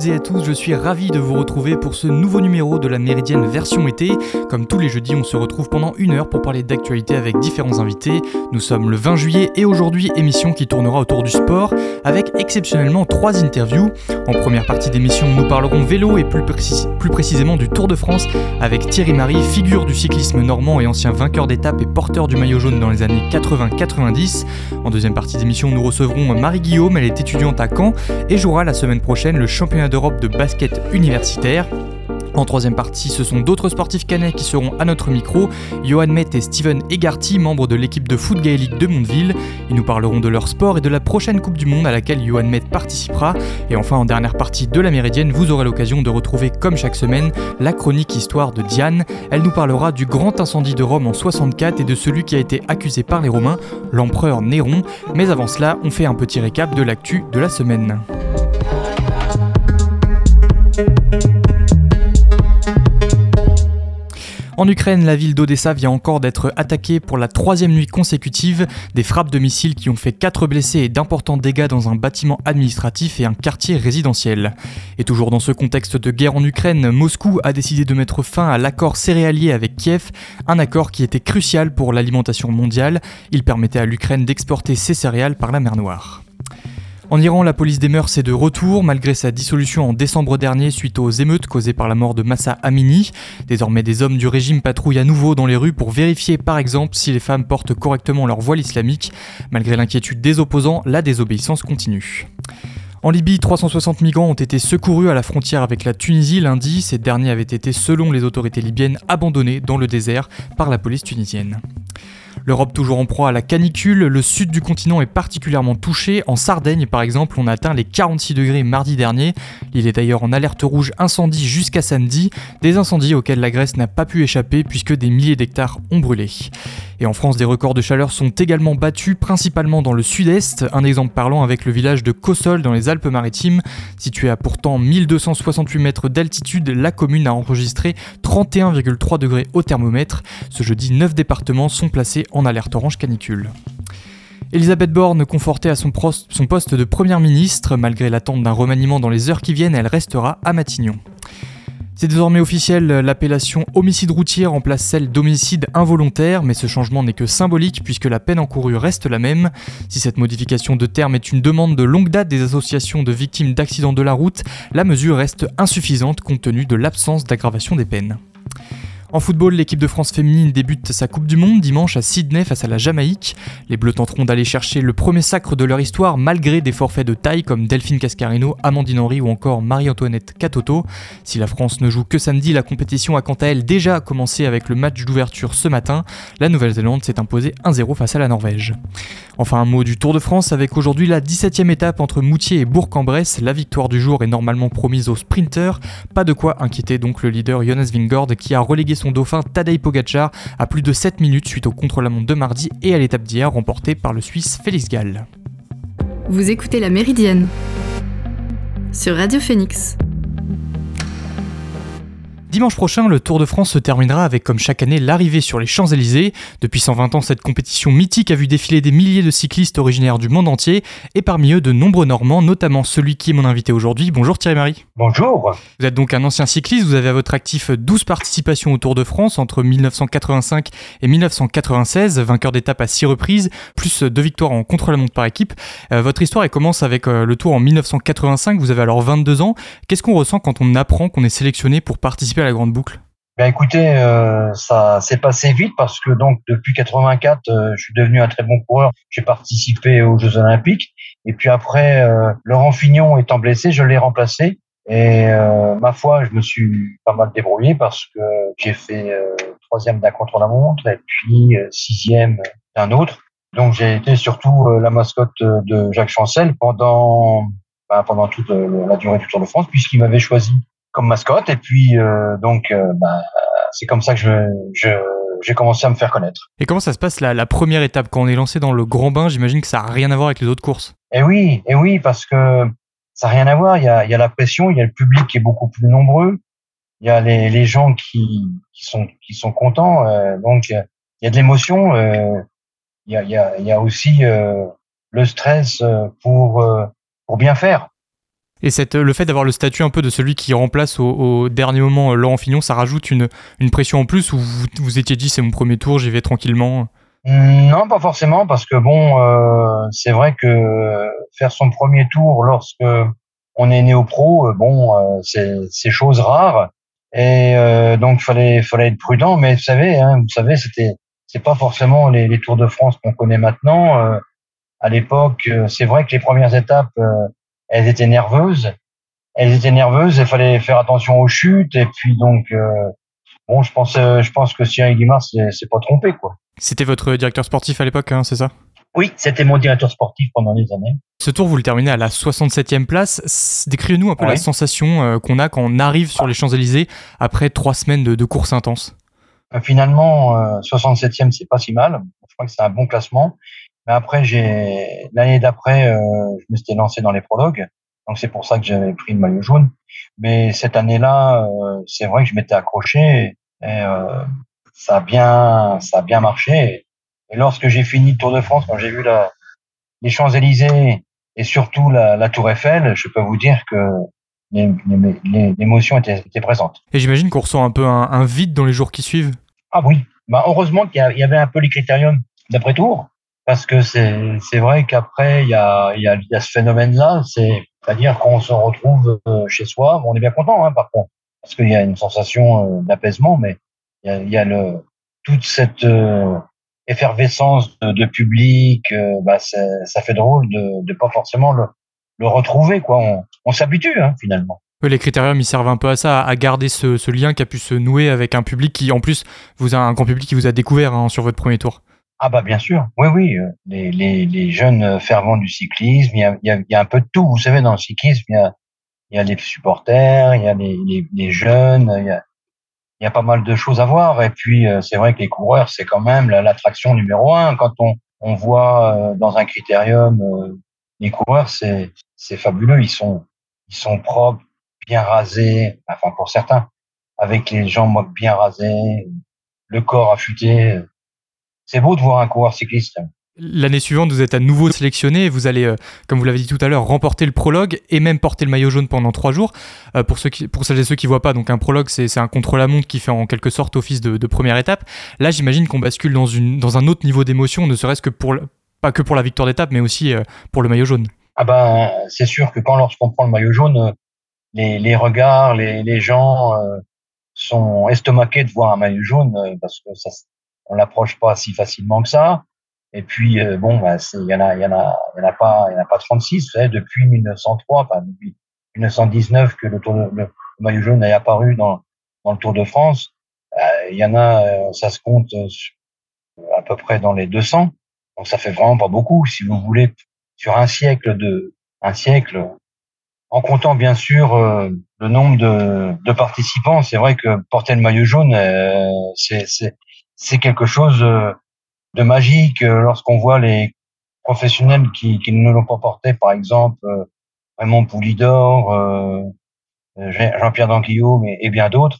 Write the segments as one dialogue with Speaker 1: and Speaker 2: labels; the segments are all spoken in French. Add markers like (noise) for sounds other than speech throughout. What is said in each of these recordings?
Speaker 1: toutes et à tous, je suis ravi de vous retrouver pour ce nouveau numéro de la Méridienne version été. Comme tous les jeudis, on se retrouve pendant une heure pour parler d'actualité avec différents invités. Nous sommes le 20 juillet et aujourd'hui, émission qui tournera autour du sport avec exceptionnellement trois interviews. En première partie d'émission, nous parlerons vélo et plus, plus précisément du Tour de France avec Thierry Marie, figure du cyclisme normand et ancien vainqueur d'étape et porteur du maillot jaune dans les années 80-90. En deuxième partie d'émission, nous recevrons Marie Guillaume, elle est étudiante à Caen et jouera la semaine prochaine le championnat d'Europe de basket universitaire. En troisième partie, ce sont d'autres sportifs canets qui seront à notre micro, Johan Met et Steven Egarty, membres de l'équipe de foot gaélique de Mondeville. Ils nous parleront de leur sport et de la prochaine Coupe du Monde à laquelle Johan Met participera. Et enfin, en dernière partie de la Méridienne, vous aurez l'occasion de retrouver, comme chaque semaine, la chronique histoire de Diane. Elle nous parlera du grand incendie de Rome en 64 et de celui qui a été accusé par les Romains, l'empereur Néron. Mais avant cela, on fait un petit récap de l'actu de la semaine. En Ukraine, la ville d'Odessa vient encore d'être attaquée pour la troisième nuit consécutive. Des frappes de missiles qui ont fait 4 blessés et d'importants dégâts dans un bâtiment administratif et un quartier résidentiel. Et toujours dans ce contexte de guerre en Ukraine, Moscou a décidé de mettre fin à l'accord céréalier avec Kiev, un accord qui était crucial pour l'alimentation mondiale. Il permettait à l'Ukraine d'exporter ses céréales par la mer Noire. En Iran, la police des mœurs est de retour malgré sa dissolution en décembre dernier suite aux émeutes causées par la mort de Massa Amini. Désormais, des hommes du régime patrouillent à nouveau dans les rues pour vérifier par exemple si les femmes portent correctement leur voile islamique. Malgré l'inquiétude des opposants, la désobéissance continue. En Libye, 360 migrants ont été secourus à la frontière avec la Tunisie lundi. Ces derniers avaient été, selon les autorités libyennes, abandonnés dans le désert par la police tunisienne. L'Europe toujours en proie à la canicule, le sud du continent est particulièrement touché. En Sardaigne par exemple, on a atteint les 46 degrés mardi dernier. L'île est d'ailleurs en alerte rouge incendie jusqu'à samedi, des incendies auxquels la Grèce n'a pas pu échapper puisque des milliers d'hectares ont brûlé. Et en France, des records de chaleur sont également battus, principalement dans le sud-est. Un exemple parlant avec le village de Cossol dans les Alpes-Maritimes. Situé à pourtant 1268 mètres d'altitude, la commune a enregistré 31,3 degrés au thermomètre. Ce jeudi, 9 départements sont placés en alerte orange canicule. Elisabeth Borne, confortée à son, son poste de Première ministre, malgré l'attente d'un remaniement dans les heures qui viennent, elle restera à Matignon. C'est désormais officiel, l'appellation homicide routier remplace celle d'homicide involontaire, mais ce changement n'est que symbolique puisque la peine encourue reste la même. Si cette modification de terme est une demande de longue date des associations de victimes d'accidents de la route, la mesure reste insuffisante compte tenu de l'absence d'aggravation des peines. En football, l'équipe de France féminine débute sa Coupe du Monde dimanche à Sydney face à la Jamaïque. Les Bleus tenteront d'aller chercher le premier sacre de leur histoire malgré des forfaits de taille comme Delphine Cascarino, Amandine Henry ou encore Marie-Antoinette Catoto. Si la France ne joue que samedi, la compétition a quant à elle déjà commencé avec le match d'ouverture ce matin. La Nouvelle-Zélande s'est imposée 1-0 face à la Norvège. Enfin un mot du Tour de France avec aujourd'hui la 17e étape entre Moutier et Bourg-en-Bresse. La victoire du jour est normalement promise aux sprinteurs. Pas de quoi inquiéter donc le leader Jonas Vingord qui a relégué son dauphin Tadej Pogacar à plus de 7 minutes suite au contre-la-montre de mardi et à l'étape d'hier remportée par le Suisse Félix Gall.
Speaker 2: Vous écoutez La Méridienne sur Radio Phoenix.
Speaker 1: Dimanche prochain, le Tour de France se terminera avec, comme chaque année, l'arrivée sur les Champs-Élysées. Depuis 120 ans, cette compétition mythique a vu défiler des milliers de cyclistes originaires du monde entier, et parmi eux de nombreux Normands, notamment celui qui est mon invité aujourd'hui. Bonjour Thierry Marie.
Speaker 3: Bonjour.
Speaker 1: Vous êtes donc un ancien cycliste, vous avez à votre actif 12 participations au Tour de France entre 1985 et 1996, vainqueur d'étape à 6 reprises, plus deux victoires en contre-la-montre par équipe. Euh, votre histoire elle commence avec euh, le Tour en 1985, vous avez alors 22 ans. Qu'est-ce qu'on ressent quand on apprend qu'on est sélectionné pour participer la grande boucle
Speaker 3: ben écoutez, euh, ça s'est passé vite parce que donc depuis 84, euh, je suis devenu un très bon coureur. J'ai participé aux Jeux Olympiques et puis après, euh, Laurent Fignon étant blessé, je l'ai remplacé. Et ma foi, je me suis pas mal débrouillé parce que j'ai fait troisième d'un contre-la-montre et puis sixième d'un autre. Donc j'ai été surtout la mascotte de Jacques Chancel pendant ben, pendant toute la durée du Tour de France puisqu'il m'avait choisi comme mascotte. Et puis, euh, donc, euh, bah, c'est comme ça que je, je j'ai commencé à me faire connaître.
Speaker 1: Et comment ça se passe la, la première étape? Quand on est lancé dans le grand bain J'imagine que ça n'a rien à voir avec les autres courses.
Speaker 3: Eh oui, et oui, parce que ça n'a rien à voir. Il y a, il y a la pression, il y a le public qui est beaucoup plus nombreux, il y a les, les gens qui, qui sont qui sont contents. Euh, donc il y a de l'émotion. Euh, il y a il y a, il y a aussi euh, le stress pour pour bien faire.
Speaker 1: Et cette, le fait d'avoir le statut un peu de celui qui remplace au, dernier moment Laurent Fignon, ça rajoute une, une pression en plus ou vous vous étiez dit c'est mon premier tour, j'y vais tranquillement?
Speaker 3: Non, pas forcément, parce que bon, euh, c'est vrai que faire son premier tour lorsque on est né au pro, euh, bon, euh, c'est chose rare. Et euh, donc, fallait, fallait être prudent. Mais vous savez, hein, vous savez, c'était, c'est pas forcément les, les Tours de France qu'on connaît maintenant. Euh, à l'époque, euh, c'est vrai que les premières étapes, elles étaient nerveuses. Elles étaient nerveuses. Il fallait faire attention aux chutes. Et puis donc, bon, je pense, je pense que Cyril Guimard s'est pas trompé, quoi.
Speaker 1: C'était votre directeur sportif à l'époque, hein, c'est ça?
Speaker 3: Oui, c'était mon directeur sportif pendant des années.
Speaker 1: Ce tour, vous le terminez à la 67e place. Décrivez-nous un peu la sensation euh, qu'on a quand on arrive sur les Champs-Élysées après trois semaines de, course intense.
Speaker 3: Euh, finalement, 67e, euh, c'est pas si mal. Je crois que c'est un bon classement. Mais après, j'ai l'année d'après, je me suis lancé dans les prologues. Donc c'est pour ça que j'avais pris le maillot jaune. Mais cette année-là, c'est vrai que je m'étais accroché et ça a bien, ça a bien marché. Et lorsque j'ai fini le Tour de France, quand j'ai vu la, les Champs-Élysées et surtout la, la, Tour Eiffel, je peux vous dire que l'émotion était, était, présente.
Speaker 1: Et j'imagine qu'on ressent un peu un, un, vide dans les jours qui suivent?
Speaker 3: Ah oui, bah heureusement qu'il y, avait un peu les critériums d'après-tour, parce que c'est vrai qu'après, il y a, y, a, y a ce phénomène-là, c'est-à-dire qu'on se retrouve euh, chez soi, on est bien content hein, par contre, parce qu'il y a une sensation euh, d'apaisement, mais il y a, y a le, toute cette... Euh, effervescence de, public, euh, bah, ça fait drôle de ne pas forcément le, le, retrouver. quoi. On, on s'habitue hein, finalement.
Speaker 1: les critériums, ils servent un peu à ça, à garder ce, ce, lien qui a pu se nouer avec un public qui, en plus, vous a un grand public qui vous a découvert hein, sur votre premier tour.
Speaker 3: Ah bah bien sûr, oui oui, euh, les, les, les jeunes fervents du cyclisme, il y, a, y a, y a un peu de tout. Vous savez, dans le cyclisme, il y a, y a les supporters, il y a les, les, les jeunes, il y a, y a pas mal de choses à voir. Et puis, euh, c'est vrai que les coureurs, c'est quand même l'attraction numéro un. Quand on, on voit euh, dans un critérium euh, les coureurs, c'est c'est fabuleux. Ils sont ils sont propres, bien rasés. Enfin, pour certains, avec les jambes bien rasées, le corps affûté. C'est beau de voir un coureur cycliste.
Speaker 1: L'année suivante, vous êtes à nouveau sélectionné et vous allez, euh, comme vous l'avez dit tout à l'heure, remporter le prologue et même porter le maillot jaune pendant trois jours. Euh, pour, ceux qui, pour celles et ceux qui voient pas, donc un prologue, c'est un contre-la-montre qui fait en quelque sorte office de, de première étape. Là, j'imagine qu'on bascule dans, une, dans un autre niveau d'émotion, ne serait-ce que pour, pas que pour la victoire d'étape, mais aussi euh, pour le maillot jaune.
Speaker 3: Ah ben, c'est sûr que quand lorsqu'on prend le maillot jaune, les, les regards, les, les gens sont estomaqués de voir un maillot jaune parce que ça, on l'approche pas si facilement que ça. Et puis euh, bon, bah, il y en a, il y en a, il y en a pas, il y en a pas 36. Vous savez, depuis 1903, enfin depuis 1919 que le maillot jaune est apparu dans, dans le Tour de France. Euh, il y en a, euh, ça se compte à peu près dans les 200. Donc ça fait vraiment pas beaucoup, si vous voulez, sur un siècle de un siècle. En comptant bien sûr le nombre de, de participants, c'est vrai que porter le maillot jaune, c'est c'est quelque chose de magique euh, lorsqu'on voit les professionnels qui, qui ne l'ont pas porté, par exemple euh, Raymond Poulidor, euh, Jean-Pierre Danquillot et, bien d'autres.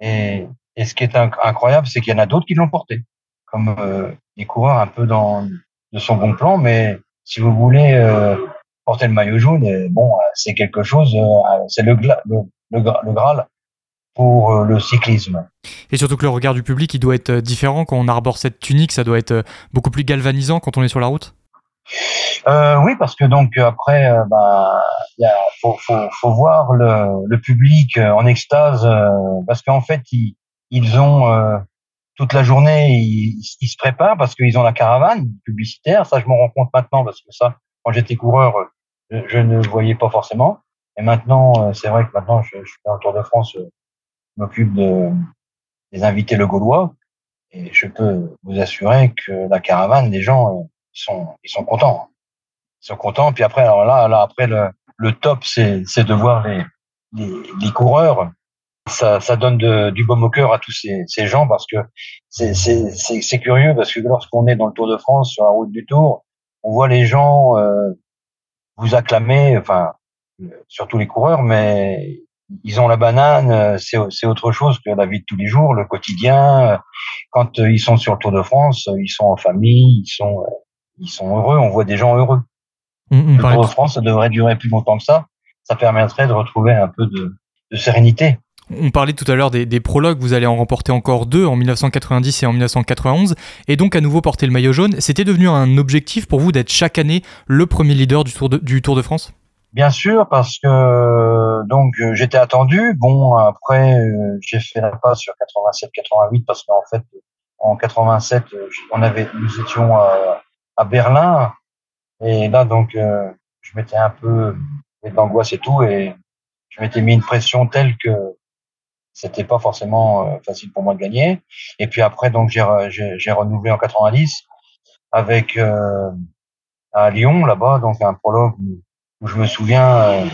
Speaker 3: Et, et, ce qui est incroyable, c'est qu'il y en a d'autres qui l'ont porté, comme euh, des coureurs un peu dans de son bon plan. Mais si vous voulez euh, porter le maillot jaune, bon, c'est quelque chose, c'est le, le, le, le Graal pour euh, le cyclisme.
Speaker 1: Et surtout que le regard du public, il doit être euh, différent quand on arbore cette tunique, ça doit être euh, beaucoup plus galvanisant quand on est sur la route?
Speaker 3: Euh, oui, parce que donc après, euh, bah, y a, faut, faut, faut voir le, le public en extase, parce qu'en fait, ils, ils ont toute la journée, ils, ils, se préparent parce qu'ils ont la caravane publicitaire. Ça, je m'en rends compte maintenant parce que ça, quand j'étais coureur, je, je, ne voyais pas forcément. Et maintenant, c'est vrai que maintenant, je, je fais un Tour de France m'occupe de, des invités le Gaulois. Et je peux vous assurer que la caravane, les gens, ils sont, ils sont contents. Ils sont contents. Puis après, alors là, là après, le, le top, c'est, de voir les, les, les, coureurs. Ça, ça donne de, du baume au cœur à tous ces, ces gens parce que c'est, curieux parce que lorsqu'on est dans le Tour de France, sur la route du Tour, on voit les gens euh, vous acclamer, enfin, surtout les coureurs, mais ils ont la banane, euh, c'est autre chose que la vie de tous les jours, le quotidien. Quand euh, ils sont sur le Tour de France, ils sont en famille, ils sont, euh, ils sont heureux. On voit des gens heureux. Mmh, mmh, le Tour de France, ça devrait durer plus longtemps que ça. ça permettrait de retrouver un peu de, de sérénité.
Speaker 1: On parlait tout à l'heure des, des, prologues, vous allez en remporter encore deux en 1990 et en 1991, et donc à nouveau porter le maillot jaune. C'était devenu un objectif pour vous d'être chaque année le premier leader du Tour de, du tour de France?
Speaker 3: Bien sûr, parce que donc j'étais attendu. Bon, après j'ai fait la passe sur 87-88 parce qu'en fait en 87 on avait nous étions à, à Berlin et là donc je m'étais un peu d'angoisse et tout et je m'étais mis une pression telle que c'était pas forcément euh, facile pour moi de gagner. Et puis après, donc j'ai j'ai renouvelé en 90 avec euh, à Lyon là-bas, donc un prologue où, je me souviens euh,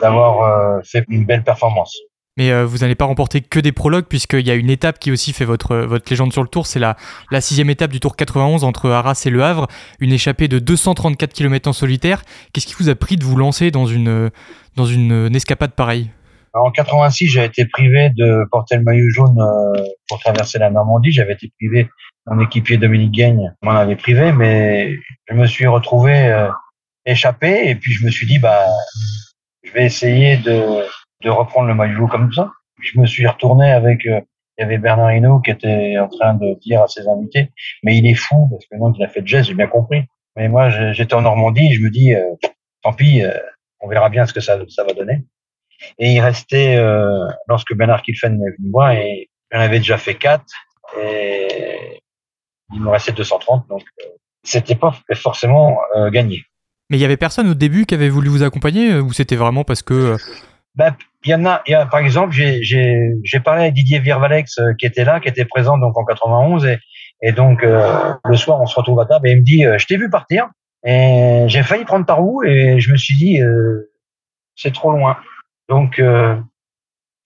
Speaker 3: d'avoir euh, fait une belle performance.
Speaker 1: Mais vous n'allez pas remporter que des prologues, puisqu'il y a une étape qui aussi fait votre, votre légende sur le tour, c'est la, la sixième étape du Tour 91 entre Arras et Le Havre, une échappée de 234 km en solitaire. Qu'est-ce qui vous a pris de vous lancer dans une, dans une escapade pareille?
Speaker 3: En 86, j'ai été privé de porter le maillot jaune euh, pour traverser la Normandie. J'avais été privé, mon équipier Dominique Gagne m'en avait privé, mais je me suis retrouvé euh, échappé et puis je me suis dit, bah, je vais essayer de, de reprendre le maillot comme ça. je me suis retourné avec, euh, il y avait Bernard Hinault qui était en train de dire à ses invités, mais il est fou parce que non, il a fait de geste, j'ai bien compris. Mais moi, j'étais en Normandie je me dis, tant pis, on verra bien ce que ça, ça va donner. Et il restait, euh, lorsque Bernard Kilfen est venu voir, et j'en avais déjà fait quatre, et il me restait 230, donc euh, c'était pas forcément euh, gagné.
Speaker 1: Mais il y avait personne au début qui avait voulu vous accompagner, ou c'était vraiment parce que...
Speaker 3: Ben, il y en a, par exemple, j'ai parlé avec Didier Virvalex qui était là, qui était présent donc en 91, et, et donc le soir on se retrouve à table et il me dit, je t'ai vu partir, et j'ai failli prendre ta roue, et je me suis dit, c'est trop loin. Donc, euh,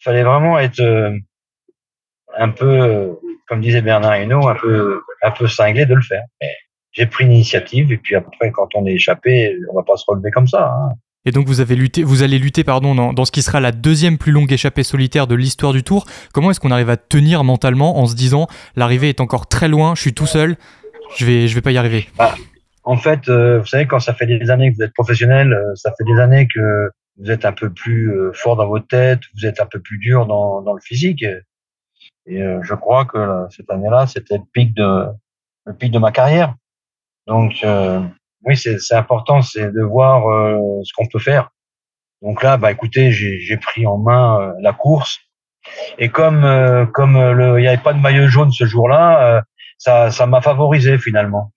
Speaker 3: fallait vraiment être euh, un peu, comme disait Bernard Hinault, un peu, un peu cinglé de le faire. J'ai pris l'initiative et puis après, quand on est échappé, on va pas se relever comme ça. Hein.
Speaker 1: Et donc vous avez lutté, vous allez lutter pardon dans, dans, ce qui sera la deuxième plus longue échappée solitaire de l'histoire du Tour. Comment est-ce qu'on arrive à tenir mentalement en se disant l'arrivée est encore très loin, je suis tout seul, je vais je vais pas y arriver?
Speaker 3: Bah, en fait, euh, vous savez quand ça fait des années que vous êtes professionnel, ça fait des années que vous êtes un peu plus euh, fort dans votre tête, vous êtes un peu plus dur dans, dans le physique. Et, euh, je crois que cette année-là, c'était le pic de le pic de ma carrière. Donc euh, oui, c'est important, c'est de voir ce qu'on peut faire. Donc là, bah écoutez, j'ai pris en main la course. Et comme comme il n'y avait pas de maillot jaune ce jour-là, ça ça m'a favorisé finalement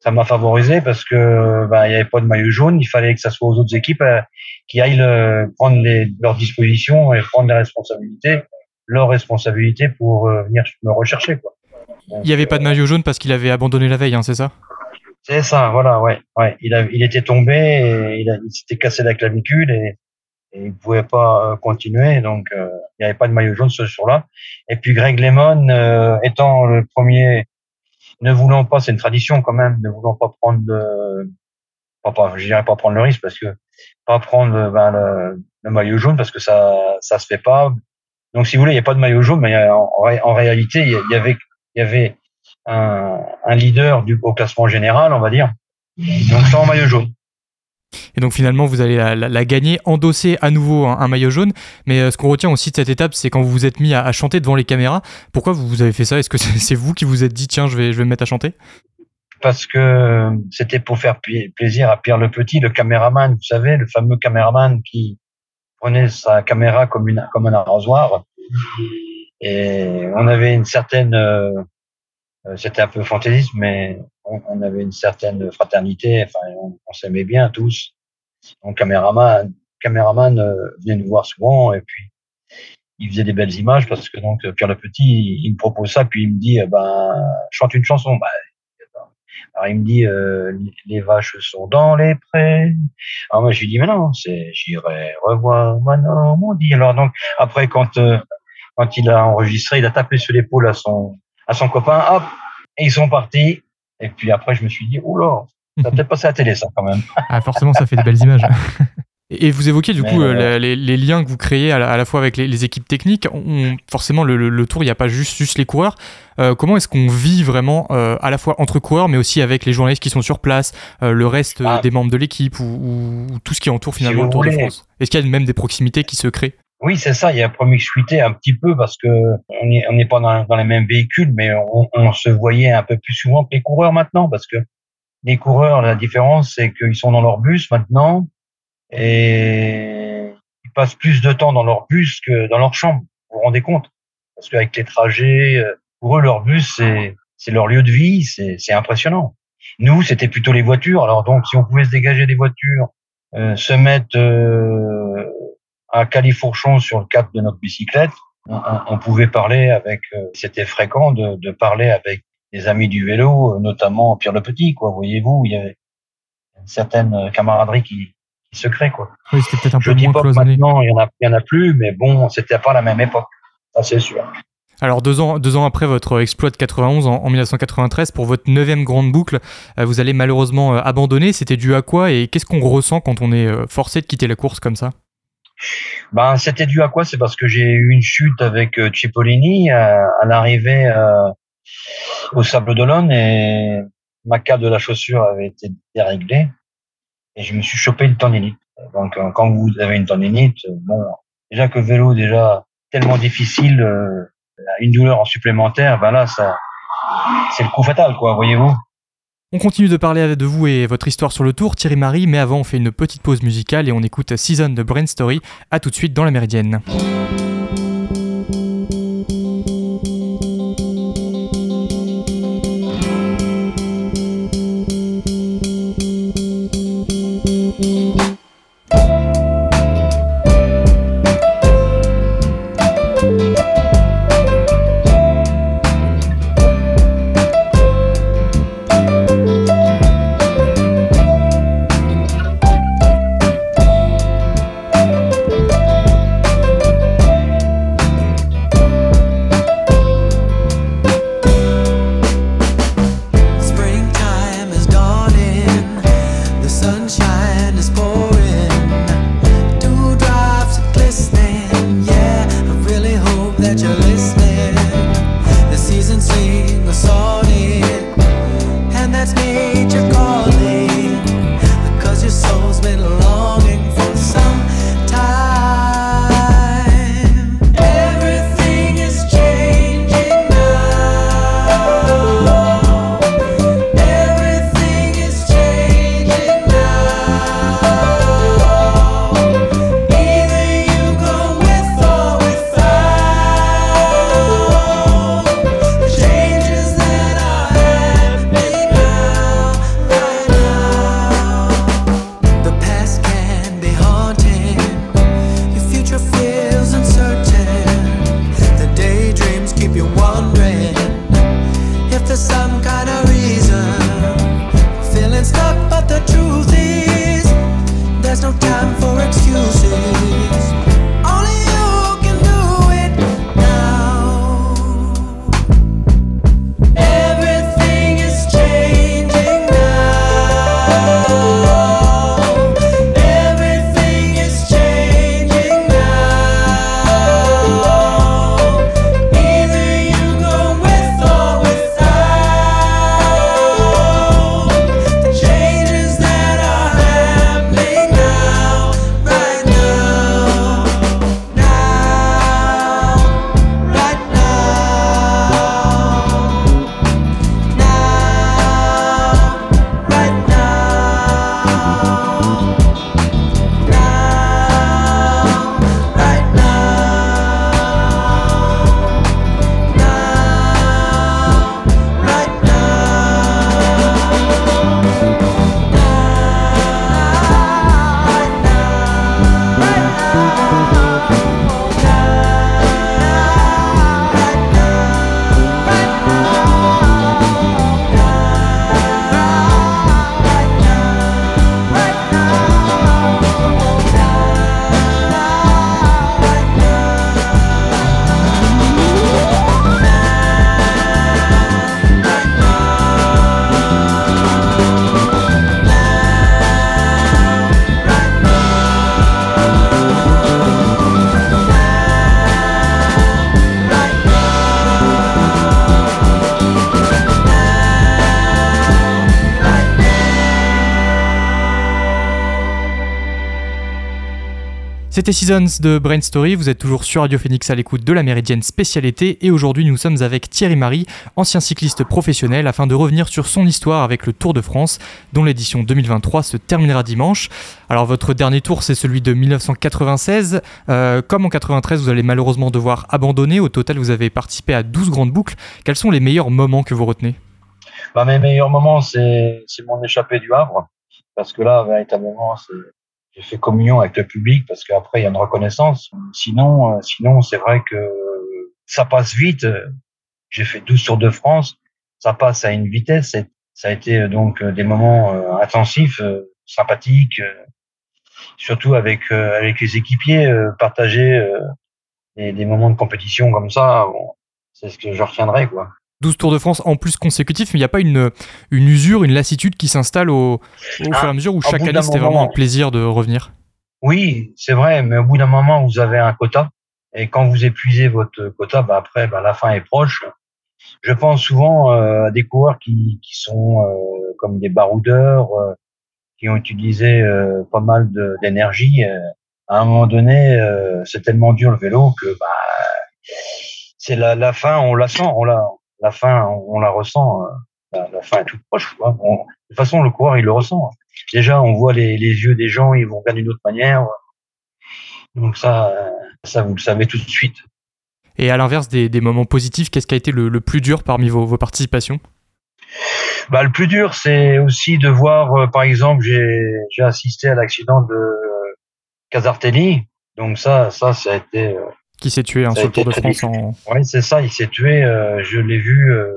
Speaker 3: ça m'a favorisé parce que bah, il n'y avait pas de maillot jaune. Il fallait que ça soit aux autres équipes euh, qui aillent euh, prendre les, leurs dispositions et prendre les responsabilités, leurs responsabilités pour euh, venir me rechercher. Quoi.
Speaker 1: il n'y avait pas de maillot jaune parce qu'il avait abandonné la veille, hein, c'est ça?
Speaker 3: C'est ça, voilà, ouais, ouais. Il, a, il était tombé, et il, il s'était cassé la clavicule et, et il pouvait pas continuer, donc il n'y avait pas de maillot jaune ce jour-là. Et puis Greg Lemon, étant le premier ne voulant pas, c'est une tradition quand même, ne voulant pas prendre le, pas, pas, je dirais pas prendre le risque parce que pas prendre ben, le, le, maillot jaune parce que ça ça se fait pas. Donc si vous voulez, il n'y a pas de maillot jaune, mais en, en réalité, il y avait il y avait un, un leader du au classement général, on va dire. Donc sans maillot jaune.
Speaker 1: Et donc finalement, vous allez la, gagner, endosser à nouveau un, maillot jaune. Mais euh, ce qu'on retient aussi de cette étape, c'est quand vous vous êtes mis à, chanter devant les caméras. Pourquoi vous, vous avez fait ça? Est-ce que (laughs) c'est vous qui vous êtes dit, tiens, je vais, je vais me mettre à chanter?
Speaker 3: Parce que c'était pour faire plaisir à Pierre le Petit, le caméraman, vous savez, le fameux caméraman qui prenait sa caméra comme, une, comme un arrosoir. Et on avait une certaine, euh, c'était un peu fantaisiste, mais on, avait une certaine fraternité. Enfin, on, s'aimait bien tous. Mon caméraman, caméraman euh, venait nous voir souvent et puis il faisait des belles images parce que donc Pierre le Petit, il, me propose ça puis il me dit, eh ben chante une chanson. Bah, alors il me dit euh, les vaches sont dans les prés. Alors moi je lui dis mais non, c'est j'irai revoir ma Normandie. Alors donc après quand euh, quand il a enregistré, il a tapé sur l'épaule à son à son copain, hop, et ils sont partis. Et puis après, je me suis dit, oh là, ça peut-être passé à la télé, ça, quand même. (laughs)
Speaker 1: ah, forcément, ça fait de belles images. (laughs) Et vous évoquez du coup euh, les, liens que vous créez à la, fois avec les, équipes techniques. forcément, le, tour, il n'y a pas juste, juste les coureurs. Euh, comment est-ce qu'on vit vraiment euh, à la fois entre coureurs, mais aussi avec les journalistes qui sont sur place, le reste ah. des membres de l'équipe ou, tout ce qui entoure finalement le Tour de France? Est-ce qu'il y a même des proximités qui se créent?
Speaker 3: Oui, c'est ça. Il y a promiscuité un petit peu parce que on n'est on pas dans, les mêmes véhicules, mais on, on, se voyait un peu plus souvent que les coureurs maintenant parce que les coureurs, la différence, c'est qu'ils sont dans leur bus maintenant et ils passent plus de temps dans leur bus que dans leur chambre. Vous vous rendez compte? Parce qu'avec les trajets, euh, pour eux, leur bus, c'est c'est leur lieu de vie, c'est impressionnant. Nous, c'était plutôt les voitures. Alors donc, si on pouvait se dégager des voitures, euh, se mettre euh, à califourchon sur le cap de notre bicyclette, on, on pouvait parler avec. Euh, c'était fréquent de, de, parler avec des amis du vélo, notamment Pierre le Petit. Quoi, voyez-vous, il y avait une certaine camaraderie qui, secret quoi.
Speaker 1: Oui, c'était peut-être un
Speaker 3: Je
Speaker 1: peu
Speaker 3: dis pas que maintenant il y en a, il y en a plus, mais bon, c'était pas la même époque, ça c'est sûr.
Speaker 1: Alors deux ans, deux ans après votre exploit de 91 en, 1993, pour votre neuvième grande boucle, euh, vous allez malheureusement euh, abandonner. C'était dû à quoi et qu'est-ce qu'on ressent quand on est euh, forcé de quitter la course comme ça?
Speaker 3: Ben c'était dû à quoi? C'est parce que j'ai eu une chute avec Cipollini à, l'arrivée au Sable d'Olonne et ma carte de la chaussure avait été déréglée et je me suis chopé une tendinite. Donc euh, quand vous avez une tendinite, euh, bon, déjà que vélo déjà tellement difficile, euh, une douleur en supplémentaire, ben là ça, c'est le coup fatal quoi, voyez-vous?
Speaker 1: On continue de parler de vous et votre histoire sur le tour, Thierry Marie, mais avant on fait une petite pause musicale et on écoute Season de Brain Story. À tout de suite dans la Méridienne. C'était Seasons de Brain Story, vous êtes toujours sur Radio Phoenix à l'écoute de la Méridienne spécialité. Et aujourd'hui nous sommes avec Thierry Marie, ancien cycliste professionnel, afin de revenir sur son histoire avec le Tour de France dont l'édition 2023 se terminera dimanche. Alors votre dernier tour c'est celui de 1996, euh, comme en 93 vous allez malheureusement devoir abandonner, au total vous avez participé à 12 grandes boucles, quels sont les meilleurs moments que vous retenez?
Speaker 3: Bah, Mes meilleurs moments c'est mon échappée du Havre, parce que là véritablement c'est j'ai fait communion avec le public parce qu'après il y a une reconnaissance. Sinon, euh, sinon c'est vrai que ça passe vite. J'ai fait 12 sur de France, ça passe à une vitesse. Ça a été euh, donc euh, des moments intensifs, sympathiques, surtout avec avec les équipiers, partager des, des, moments de compétition comme ça. c'est ce que je retiendrai quoi.
Speaker 1: 12 Tours de France en plus consécutifs, mais il n'y a pas une, une usure, une lassitude qui s'installe au, au fur et à ah, mesure où chaque année c'était vraiment un plaisir de revenir
Speaker 3: Oui, c'est vrai, mais au bout d'un moment, vous avez un quota. Et quand vous épuisez votre quota, bah après, bah la fin est proche. Je pense souvent euh, à des coureurs qui, qui sont euh, comme des baroudeurs, euh, qui ont utilisé pas mal d'énergie. à un moment donné, c'est tellement dur le vélo que bah, c'est la, la fin, on la sent, on la, la fin, on, la ressent. Euh, la, fin est toute proche. de toute façon, le coureur, il le ressent. Déjà, on voit les, yeux des gens, ils vont regarder d'une autre manière. Donc ça, euh, ça, vous le savez tout de suite.
Speaker 1: Et à l'inverse des, moments positifs, qu'est-ce qui a été le, plus dur parmi vos, participations?
Speaker 3: Bah, Le plus dur, c'est aussi de voir, euh, par exemple, j'ai assisté à l'accident de Casartelli. Donc ça, ça, ça a été
Speaker 1: qui s'est tué hein, sur le Tour de France. En...
Speaker 3: Oui, c'est ça, il s'est tué. Euh, je l'ai vu. Euh,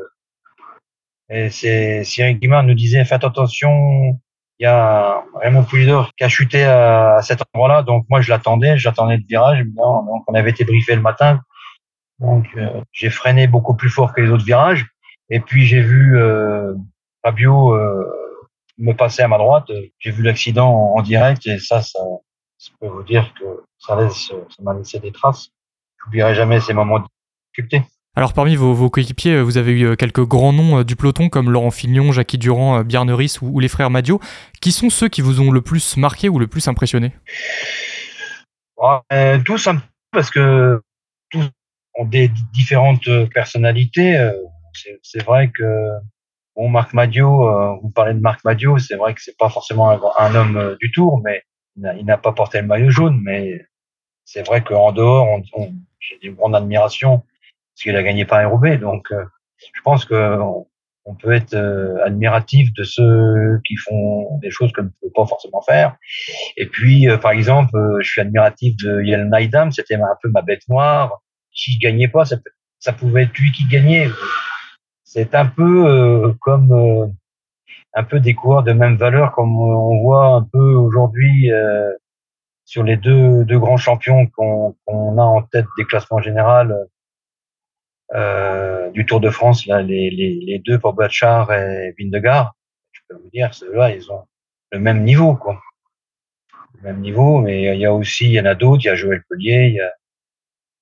Speaker 3: et c'est Cyril Guimard nous disait faites attention. Il y a Raymond Poulidor qui a chuté à, cet endroit-là. Donc moi, je l'attendais. J'attendais le virage. Donc on avait été briefé le matin. Donc euh, j'ai freiné beaucoup plus fort que les autres virages. Et puis j'ai vu Fabio me passer à ma droite. J'ai vu l'accident en, direct et ça, ça, je peux vous dire que ça laisse, ça m'a laissé des traces j'oublierai jamais ces moments de difficulté.
Speaker 1: Alors parmi vos, coéquipiers, euh, vous avez eu euh, quelques grands noms euh, du peloton comme Laurent Fignon, Jackie Durand, Bjarne ou, les frères Madio. Qui sont ceux qui vous ont le plus marqué ou le plus impressionné?
Speaker 3: Tous un peu parce que tous ont des différentes personnalités. C'est vrai que bon, Marc Madio, vous parlez de Marc Madio, c'est vrai que c'est pas forcément un, homme du Tour, mais il n'a pas porté le maillot jaune, mais c'est vrai qu'en dehors, on, j'ai une grande admiration parce qu'il a gagné par Roubaix. Donc, euh, je pense que on, peut être euh, admiratif de ceux qui font des choses que ne peut pas forcément faire. Et puis, euh, par exemple, je suis admiratif de Yel Naidam. C'était un peu ma bête noire. S'il gagnait pas, ça, ça pouvait être lui qui gagnait. C'est un peu comme un peu des coureurs de même valeur, comme on voit un peu aujourd'hui sur les deux, grands champions qu'on a en tête des classements généraux euh, du Tour de France, les, les, les deux, et Vindegar, je peux vous dire, ceux-là, ils ont le même niveau, quoi. Le même niveau, mais il y a aussi, il y en a d'autres, il y a Joël Pellier,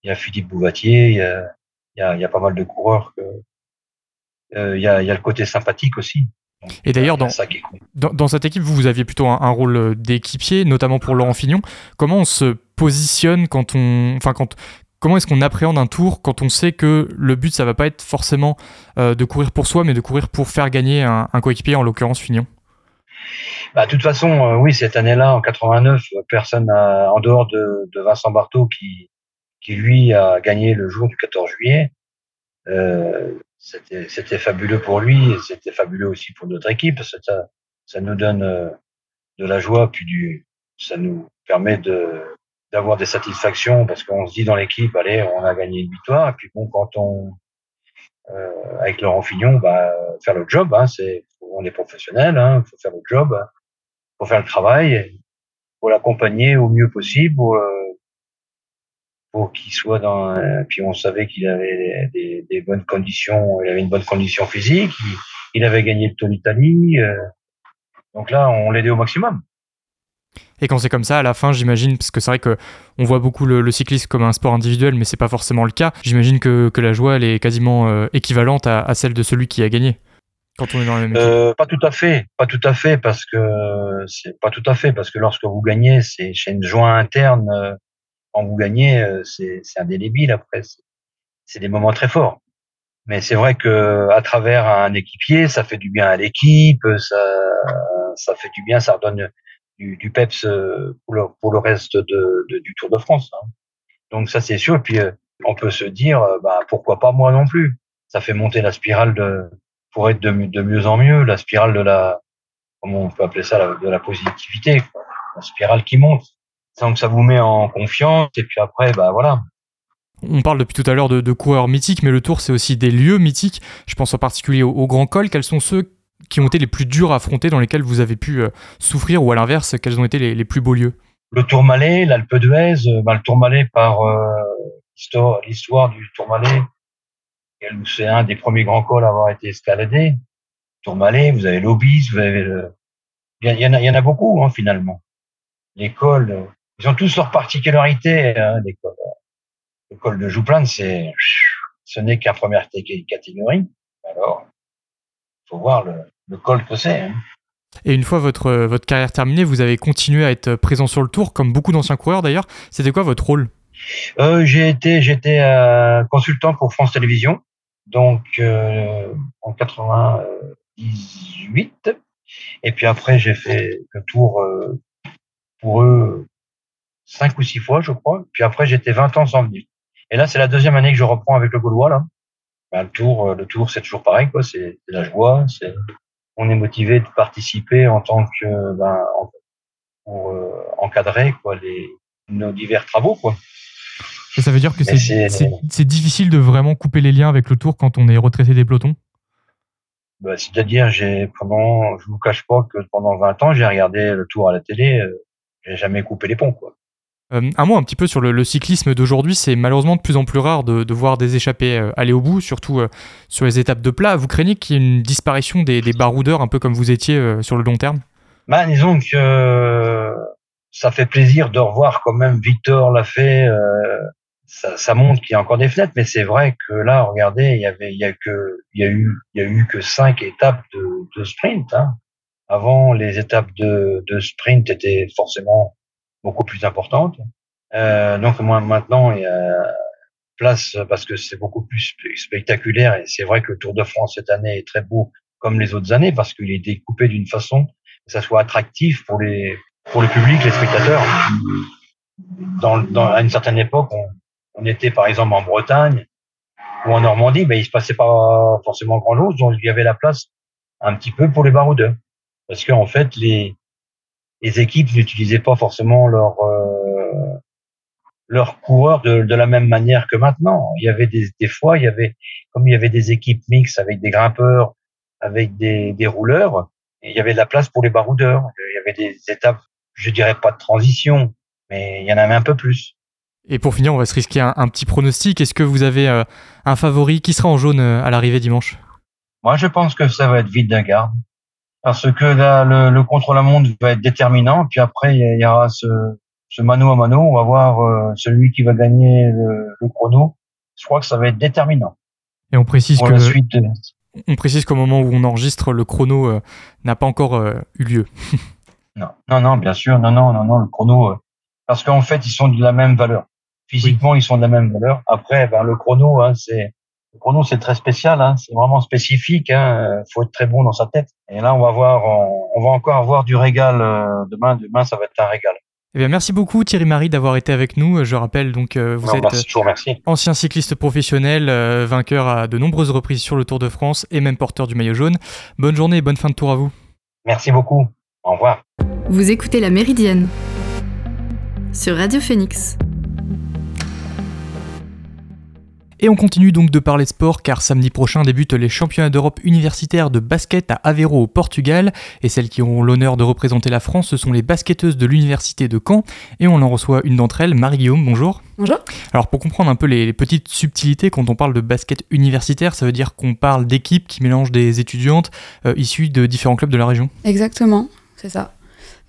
Speaker 3: il y a, Philippe Bouvatier, il y a, pas mal de coureurs euh, il, y a, il y a le côté sympathique aussi.
Speaker 1: Et d'ailleurs, dans, dans, cette équipe, vous, vous aviez plutôt un, rôle euh, d'équipier, notamment pour Laurent Fignon. Comment on se positionne quand on. Enfin, quand, comment est-ce qu'on appréhende un tour quand on sait que le but, ça va pas être forcément euh, de courir pour soi, mais de courir pour faire gagner un, coéquipier, en l'occurrence Fignon?
Speaker 3: Bah, de toute façon, euh, oui, cette année-là, en 89, personne en dehors de, de, Vincent Barthaud qui, qui lui a gagné le jour du 14 juillet. Euh, c'était fabuleux pour lui et c'était fabuleux aussi pour notre équipe. Ça, nous donne euh, de la joie, puis du, ça nous permet de d'avoir des satisfactions parce qu'on se dit dans l'équipe, allez, on a gagné une victoire. Et puis bon, quand on euh, avec Laurent Fignon, bah, faire le job, hein, c'est on est professionnel, hein, faut faire le job, faut faire le travail, faut l'accompagner au mieux possible. Euh, pour qu'il soit dans. Euh, puis on savait qu'il avait des, des, bonnes conditions, il avait une bonne condition physique, il, avait gagné le Tour d'Italie. Euh, donc là, on l'aidait au maximum.
Speaker 1: Et quand c'est comme ça, à la fin, j'imagine, parce que c'est vrai que on voit beaucoup le, cyclisme comme un sport individuel, mais c'est pas forcément le cas. J'imagine que, que, la joie, elle est quasiment euh, équivalente à, à, celle de celui qui a gagné. Quand on est dans la même
Speaker 3: euh, pas tout à fait, pas tout à fait, parce que c'est pas tout à fait, parce que lorsque vous gagnez, c'est chez une joie interne quand vous gagnez, euh, c'est indélébile après. C'est des moments très forts. Mais c'est vrai que à travers un équipier, ça fait du bien à l'équipe, ça, fait du bien, ça redonne du, peps euh, pour le, reste du Tour de France. Hein. Donc ça c'est sûr. Et puis euh, on peut se dire, bah pourquoi pas moi non plus. Ça fait monter la spirale pour être de mieux en mieux, la spirale de la, comment on peut appeler ça, de la positivité, la spirale qui monte. Donc ça vous met en confiance et puis après, bah voilà.
Speaker 1: On parle depuis tout à l'heure de, coureurs mythiques, mais le Tour c'est aussi des lieux mythiques. Je pense en particulier au, Grand Col. Quels sont ceux qui ont été les plus durs à affronter, dans lesquels vous avez pu euh, souffrir, ou à l'inverse, quels ont été les, plus beaux lieux?
Speaker 3: Le Tourmalet, l'Alpe d'Huez, bah, le Tourmalet par euh, l'histoire du Tourmalet, c'est un des premiers grands cols à avoir été escaladé. Tourmalet, vous avez l'Obis, vous avez le... Il y, en a, il y en a beaucoup, hein, finalement. L'école, ils ont tous leurs particularités, hein, les cols. Le col de Jouplin, c'est, ce n'est qu'un première catégorie. Alors, faut voir le, le col que c'est. Hein.
Speaker 1: Et une fois votre, votre carrière terminée, vous avez continué à être présent sur le tour, comme beaucoup d'anciens coureurs d'ailleurs. C'était quoi votre rôle?
Speaker 3: Euh, J'ai été, j'étais euh, consultant pour France Télévisions, donc euh, en 98. Et puis après, j'ai fait le tour pour eux cinq ou six fois, je crois. Puis après, j'étais 20 ans sans venir. Et là, c'est la deuxième année que je reprends avec le Gaulois. Là. Ben, le tour, euh, le tour, c'est toujours pareil, quoi. C'est la joie. C'est, on est motivé de participer en tant que, ben, pour euh, encadrer quoi les nos divers travaux, quoi.
Speaker 1: Et ça veut dire que c'est difficile de vraiment couper les liens avec le tour quand on est retraité des pelotons?
Speaker 3: Ben, c'est-à-dire, j'ai pendant, je vous cache pas que pendant 20 ans, j'ai regardé le tour à la télé, euh, j'ai jamais coupé les ponts, quoi.
Speaker 1: Euh, un mot un petit peu sur le, cyclisme d'aujourd'hui, c'est malheureusement de plus en plus rare de, voir des échappés euh, aller au bout, surtout euh, sur les étapes de plat. Vous craignez qu'il y ait une disparition des, baroudeurs, un peu comme vous étiez sur le long terme?
Speaker 3: Bah, Disons que ça fait plaisir de revoir quand même Victor l'a fait. Ça, ça, montre qu'il y a encore des fenêtres, mais c'est vrai que là, regardez, il y avait, il y a que, il y a eu, il y a eu que cinq étapes de, sprint. Hein. Avant, les étapes de, de sprint étaient forcément beaucoup plus importante. Euh, donc maintenant il y a place parce que c'est beaucoup plus spectaculaire et c'est vrai que le Tour de France cette année est très beau comme les autres années parce qu'il est découpé d'une façon que ça soit attractif pour les pour le public, les spectateurs. Dans, dans à une certaine époque, on, on, était par exemple en Bretagne ou en Normandie, mais il se passait pas forcément grand chose, donc il y avait la place un petit peu pour les baroudeurs parce qu'en fait les les équipes n'utilisaient pas forcément leurs euh, leurs coureurs de, de, la même manière que maintenant. Il y avait des, des fois, il y avait comme il y avait des équipes mixtes avec des grimpeurs, avec des, des rouleurs, il y avait de la place pour les baroudeurs. Il y avait des étapes, je dirais pas de transition, mais il y en avait un peu plus.
Speaker 1: Et pour finir, on va se risquer un, petit pronostic. Est-ce que vous avez euh, un favori qui sera en jaune euh, à l'arrivée dimanche?
Speaker 3: Moi, je pense que ça va être Vingegaard parce que là, le, le contre-la-montre va être déterminant. Puis après, il y, aura ce, ce mano à mano. On va voir euh, celui qui va gagner le, le, chrono. Je crois que ça va être déterminant.
Speaker 1: Et on précise que suite, on précise qu'au moment où on enregistre, le chrono euh, n'a pas encore euh, eu lieu. (laughs)
Speaker 3: non, non, non, bien sûr, non, non, non, non, le chrono, parce qu'en fait, ils sont de la même valeur. Physiquement, ils sont de la même valeur. Après, ben, le chrono, hein, c'est pour nous, c'est très spécial, hein. c'est vraiment spécifique. Il hein. faut être très bon dans sa tête. Et là, on va voir, on, va encore avoir du régal euh, demain. Demain, ça va être un régal.
Speaker 1: Eh bien, merci beaucoup Thierry Marie d'avoir été avec nous. Je rappelle donc euh, vous êtes ancien cycliste professionnel, euh, vainqueur à de nombreuses reprises sur le Tour de France et même porteur du maillot jaune. Bonne journée et bonne fin de tour à vous.
Speaker 3: Merci beaucoup. Au revoir.
Speaker 2: Vous écoutez La Méridienne sur Radio Phoenix.
Speaker 1: Et on continue donc de parler sport car samedi prochain débutent les championnats d'Europe universitaires de basket à Aveiro au Portugal et celles qui auront l'honneur de représenter la France ce sont les basketteuses de l'université de Caen et on en reçoit une d'entre elles, Marie-Guillaume, bonjour.
Speaker 4: Bonjour.
Speaker 1: Alors pour comprendre un peu les, petites subtilités quand on parle de basket universitaire, ça veut dire qu'on parle d'équipes qui mélangent des étudiantes euh, issues de différents clubs de la région?
Speaker 4: Exactement, c'est ça.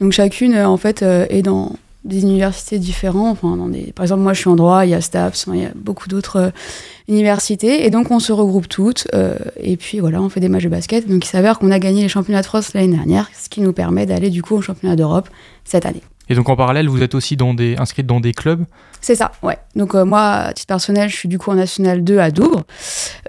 Speaker 4: Donc chacune euh, en fait euh, est dans des universités différentes. Enfin, des... Par exemple, moi, je suis en droit, il y a STAPS, il y a beaucoup d'autres euh, universités. Et donc, on se regroupe toutes. Euh, et puis, voilà, on fait des matchs de basket. Donc, il s'avère qu'on a gagné les championnats de France l'année dernière, ce qui nous permet d'aller, du coup, au championnat d'Europe cette année.
Speaker 1: Et donc en parallèle, vous êtes aussi dans des, inscrite dans des clubs?
Speaker 4: C'est ça, ouais. Donc moi, à titre personnel, je suis du coup en National 2 à Douvres,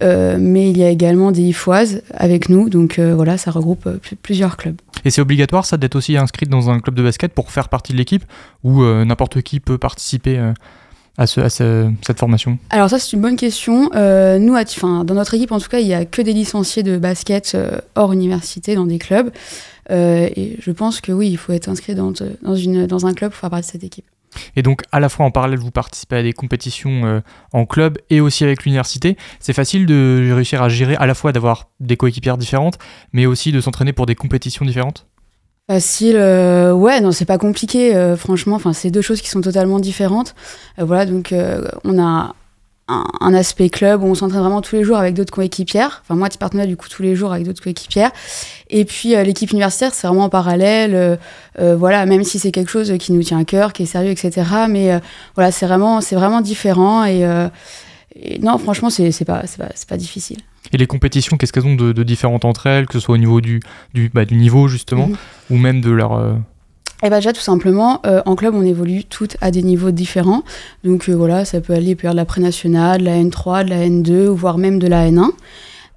Speaker 4: mais il y a également des IFOises avec nous, donc voilà, ça regroupe plusieurs clubs.
Speaker 1: Et c'est obligatoire ça d'être aussi inscrite dans un club de basket pour faire partie de l'équipe? Ou n'importe qui peut participer à, cette formation?
Speaker 4: Alors ça c'est une bonne question. Euh, nous, dans notre équipe en tout cas, il n'y a que des licenciés de basket euh, hors université dans des clubs. Euh, et je pense que oui, il faut être inscrit dans, dans, une, dans un club pour faire partie de cette équipe.
Speaker 1: Et donc à la fois en parallèle, vous participez à des compétitions en club et aussi avec l'université. C'est facile de réussir à gérer à la fois d'avoir des coéquipières différentes, mais aussi de s'entraîner pour des compétitions différentes?
Speaker 4: Facile, euh, ouais, non, c'est pas compliqué, euh, franchement. Enfin, c'est deux choses qui sont totalement différentes. Euh, voilà, donc on a un, aspect club où on s'entraîne vraiment tous les jours avec d'autres coéquipières. Enfin, moi, je partenaire du coup tous les jours avec d'autres coéquipières. Et puis l'équipe universitaire, c'est vraiment en parallèle. voilà, même si c'est quelque chose qui nous tient à cœur, qui est sérieux, etc. Mais voilà, c'est vraiment, c'est vraiment différent. Et, non, franchement, c'est pas, pas, pas difficile.
Speaker 1: Et les compétitions, qu'est-ce qu'elles ont de, différentes entre elles, que ce soit au niveau du, du, bah, du niveau justement, mhm. ou même de leur... Euh,
Speaker 4: eh bien déjà tout simplement, euh, en club on évolue toutes à des niveaux différents. Donc euh, voilà, ça peut aller de la pré-nationale, de la N3, de la N2, voire même de la N1.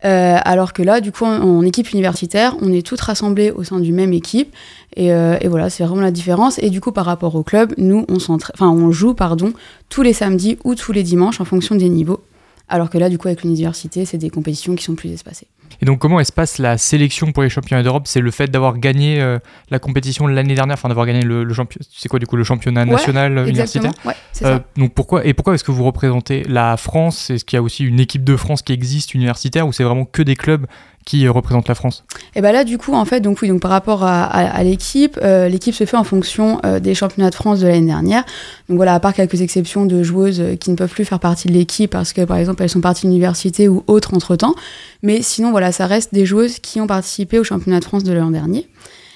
Speaker 4: alors que là, du coup, en, équipe universitaire, on est toutes rassemblées au sein d'une même équipe. Et, et voilà, c'est vraiment la différence. Et du coup, par rapport au club, nous, on, on joue pardon, tous les samedis ou tous les dimanches en fonction des niveaux. Alors que là, du coup, avec l'université, c'est des compétitions qui sont plus espacées.
Speaker 1: Et donc, comment se passe la sélection pour les championnats d'Europe? C'est le fait d'avoir gagné euh, la compétition l'année dernière, enfin d'avoir gagné le, championnat, c'est quoi du coup le championnat national universitaire?
Speaker 4: Ouais, euh, ça.
Speaker 1: Donc pourquoi et pourquoi est-ce que vous représentez la France? Est-ce qu'il y a aussi une équipe de France qui existe universitaire ou c'est vraiment que des clubs qui représente la France?
Speaker 4: Et bien là, du coup, en fait, donc oui, donc par rapport à, l'équipe, euh, l'équipe se fait en fonction euh, des championnats de France de l'année dernière. Donc voilà, à part quelques exceptions de joueuses euh, qui ne peuvent plus faire partie de l'équipe parce que, par exemple, elles sont parties de l'université ou autres entre-temps. Mais sinon, voilà, ça reste des joueuses qui ont participé au championnat de France de l'an dernier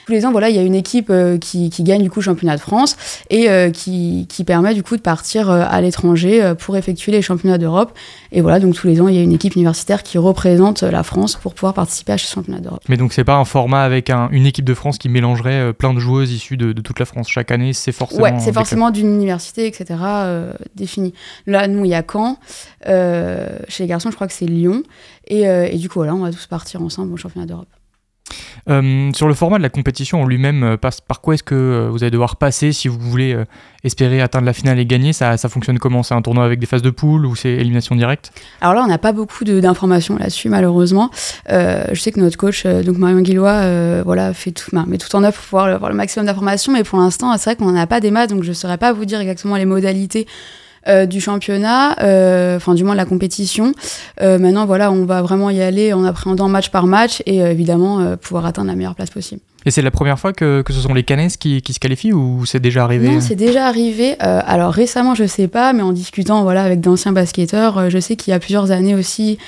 Speaker 4: tous les ans, voilà, il y a une équipe euh, qui, gagne du coup le championnat de France et euh, qui, permet du coup de partir euh, à l'étranger pour effectuer les championnats d'Europe. Et voilà, donc tous les ans, il y a une équipe universitaire qui représente la France pour pouvoir participer à ce championnat d'Europe.
Speaker 1: Mais donc c'est pas un format avec une équipe de France qui mélangerait plein de joueuses issues de, toute la France chaque année, c'est forcément.
Speaker 4: Ouais, c'est forcément d'une université, etc. défini. Là, nous, il y a Caen. chez les garçons, je crois que c'est Lyon. Et, et du coup, voilà, on va tous partir ensemble au championnat d'Europe.
Speaker 1: Euh, sur le format de la compétition en lui-même, euh, par quoi est-ce que euh, vous allez devoir passer si vous voulez espérer atteindre la finale et gagner? Ça, fonctionne comment? C'est un tournoi avec des phases de poule ou c'est élimination directe?
Speaker 4: Alors là, on n'a pas beaucoup d'informations là-dessus, malheureusement. je sais que notre coach, donc Marion Guillois, voilà, fait tout, met tout en œuvre pour pouvoir avoir le maximum d'informations, mais pour l'instant, c'est vrai qu'on n'en a pas des maths, donc je ne saurais pas vous dire exactement les modalités du championnat, euh, enfin du moins de la compétition. Euh, maintenant, voilà, on va vraiment y aller en appréhendant match par match et évidemment pouvoir atteindre la meilleure place possible.
Speaker 1: Et c'est la première fois que, que, ce sont les Canesses qui, qui se qualifient ou c'est déjà arrivé?
Speaker 4: Non, c'est déjà arrivé. alors récemment, je sais pas, mais en discutant voilà avec d'anciens basketteurs, je sais qu'il y a plusieurs années aussi.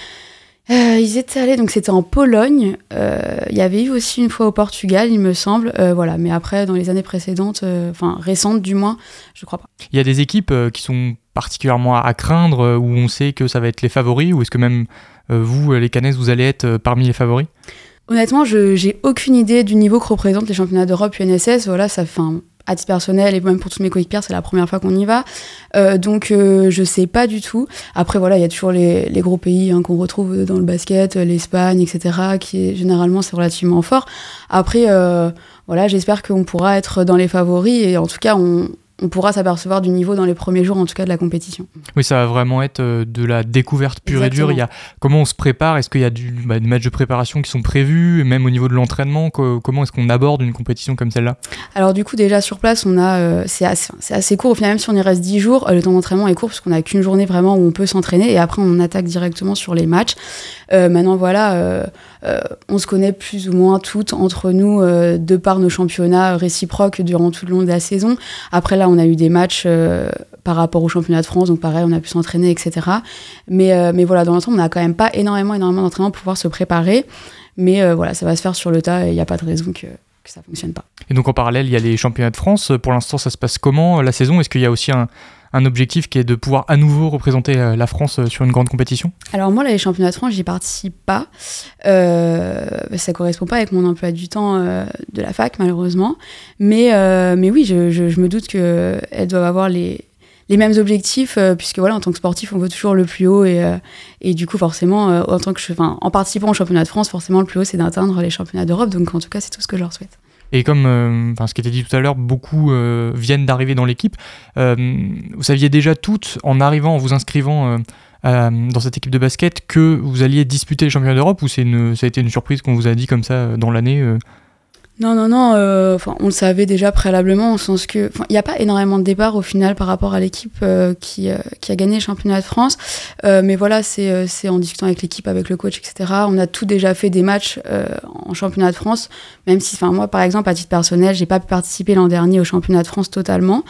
Speaker 4: Ils étaient allés, donc c'était en Pologne. il y avait eu aussi une fois au Portugal, il me semble. voilà, mais après, dans les années précédentes, enfin récentes du moins, je crois pas.
Speaker 1: Il y a des équipes qui sont particulièrement à, craindre, euh, où on sait que ça va être les favoris, ou est-ce que même euh, vous, les Canesses, vous allez être euh, parmi les favoris?
Speaker 4: Honnêtement, je j'ai aucune idée du niveau que représentent les championnats d'Europe UNSS. Voilà, ça fait à titre personnel et même pour tous mes coéquipiers, c'est la première fois qu'on y va. donc je sais pas du tout. Après voilà, il y a toujours les, les gros pays hein, qu'on retrouve dans le basket, l'Espagne, etc. qui est généralement c'est relativement fort. Après voilà, j'espère qu'on pourra être dans les favoris et en tout cas on, on pourra s'apercevoir du niveau dans les premiers jours, en tout cas, de la compétition.
Speaker 1: Oui, ça va vraiment être euh, de la découverte pure et dure. Il y a, comment on se prépare? Est-ce qu'il y a du, bah, des matchs de préparation qui sont prévus? Même au niveau de l'entraînement, comment est-ce qu'on aborde une compétition comme celle-là?
Speaker 4: Alors, du coup, déjà sur place, on a, euh, c'est assez, assez, court. Au final, même si on y reste 10 jours, euh, le temps d'entraînement est court parce qu'on n'a qu'une journée vraiment où on peut s'entraîner et après, on attaque directement sur les matchs. maintenant, voilà, on se connaît plus ou moins toutes entre nous de par nos championnats réciproques durant tout le long de la saison. Après, là, on a eu des matchs euh, par rapport au championnat de France, donc pareil, on a pu s'entraîner, etc. Mais, euh, mais voilà, dans l'ensemble, on n'a quand même pas énormément, énormément d'entraînement pour pouvoir se préparer. Mais euh, voilà, ça va se faire sur le tas et il n'y a pas de raison que, ça ne fonctionne pas.
Speaker 1: Et donc en parallèle, il y a les championnats de France. Pour l'instant, ça se passe comment la saison? Est-ce qu'il y a aussi un, un objectif qui est de pouvoir à nouveau représenter la France sur une grande compétition?
Speaker 4: Alors moi, les championnats de France, j'y participe pas. Euh, ça correspond pas avec mon emploi du temps de la fac, malheureusement. Mais, mais oui, je, je me doute qu'elles doivent avoir les, les mêmes objectifs, euh, puisque voilà, en tant que sportif, on veut toujours le plus haut et, euh, et du coup, forcément, euh, en tant que, en participant au championnat de France, forcément, le plus haut, c'est d'atteindre les championnats d'Europe. Donc, en tout cas, c'est tout ce que je leur souhaite.
Speaker 1: Et comme ce qui était dit tout à l'heure, beaucoup viennent d'arriver dans l'équipe. vous saviez déjà toutes, en arrivant, en vous inscrivant dans cette équipe de basket, que vous alliez disputer les championnats d'Europe ou ça a été une surprise qu'on vous a dit comme ça dans l'année
Speaker 4: non, non, non. Euh, on le savait déjà préalablement, au sens que il n'y a pas énormément de départ au final par rapport à l'équipe euh, qui, euh, qui, a gagné le championnat de France. mais voilà, c'est en discutant avec l'équipe, avec le coach, etc. On a tout déjà fait des matchs en championnat de France, même si, enfin, moi, par exemple, à titre personnel, j'ai pas pu participer l'an dernier au championnat de France totalement.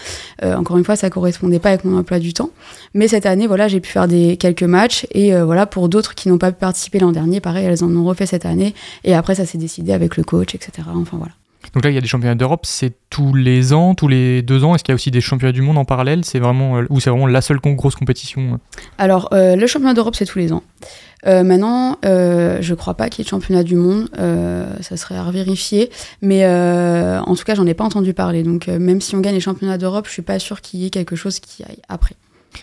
Speaker 4: encore une fois, ça correspondait pas avec mon emploi du temps. Mais cette année, voilà, j'ai pu faire des quelques matchs et voilà, pour d'autres qui n'ont pas pu participer l'an dernier, pareil, elles en ont refait cette année. Et après, ça s'est décidé avec le coach, etc.
Speaker 1: donc là, il y a des championnats d'Europe, c'est tous les ans, tous les deux ans. Est-ce qu'il y a aussi des championnats du monde en parallèle? C'est vraiment euh, ou c'est vraiment la seule grosse compétition euh?
Speaker 4: Alors, euh, le championnat d'Europe, c'est tous les ans. maintenant, je crois pas qu'il y ait de championnat du monde. ça serait à vérifier. Mais en tout cas, j'en ai pas entendu parler. Donc, même si on gagne les championnats d'Europe, je suis pas sûr qu'il y ait quelque chose qui aille après.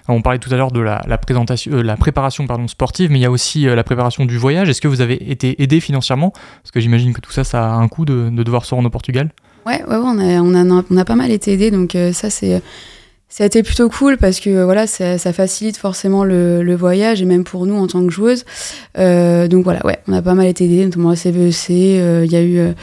Speaker 1: On parlait tout à l'heure de la, présentation, euh, la préparation sportive, mais il y a aussi euh, la préparation du voyage. Est-ce que vous avez été aidé financièrement? Parce que j'imagine que tout ça, ça a un coût de, devoir se rendre au Portugal.
Speaker 4: Ouais, ouais, on, a, pas mal été aidé, donc euh, ça c'est ça a été plutôt cool parce que voilà, ça, facilite forcément le, voyage et même pour nous en tant que joueuse. donc voilà, ouais, on a pas mal été aidés, notamment à CVEC, il y a eu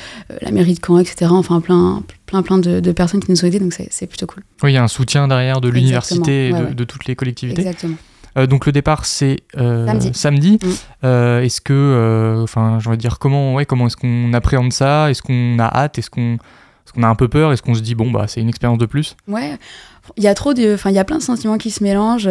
Speaker 4: la mairie de Caen, etc. Enfin plein, plein, plein de, personnes qui nous ont aidés, donc c'est plutôt cool.
Speaker 1: Oui, il y a un soutien derrière de l'université et de, toutes les collectivités.
Speaker 4: Exactement.
Speaker 1: Euh, donc le départ c'est euh, samedi. Mm. Euh, est-ce que, enfin, j'ai envie de dire comment, ouais, comment est-ce qu'on appréhende ça? Est-ce qu'on a hâte? Est-ce qu'on, est qu'on a un peu peur? Est-ce qu'on se dit bon bah c'est une expérience de plus?
Speaker 4: Ouais, il y a trop de, enfin il y a plein de sentiments qui se mélangent.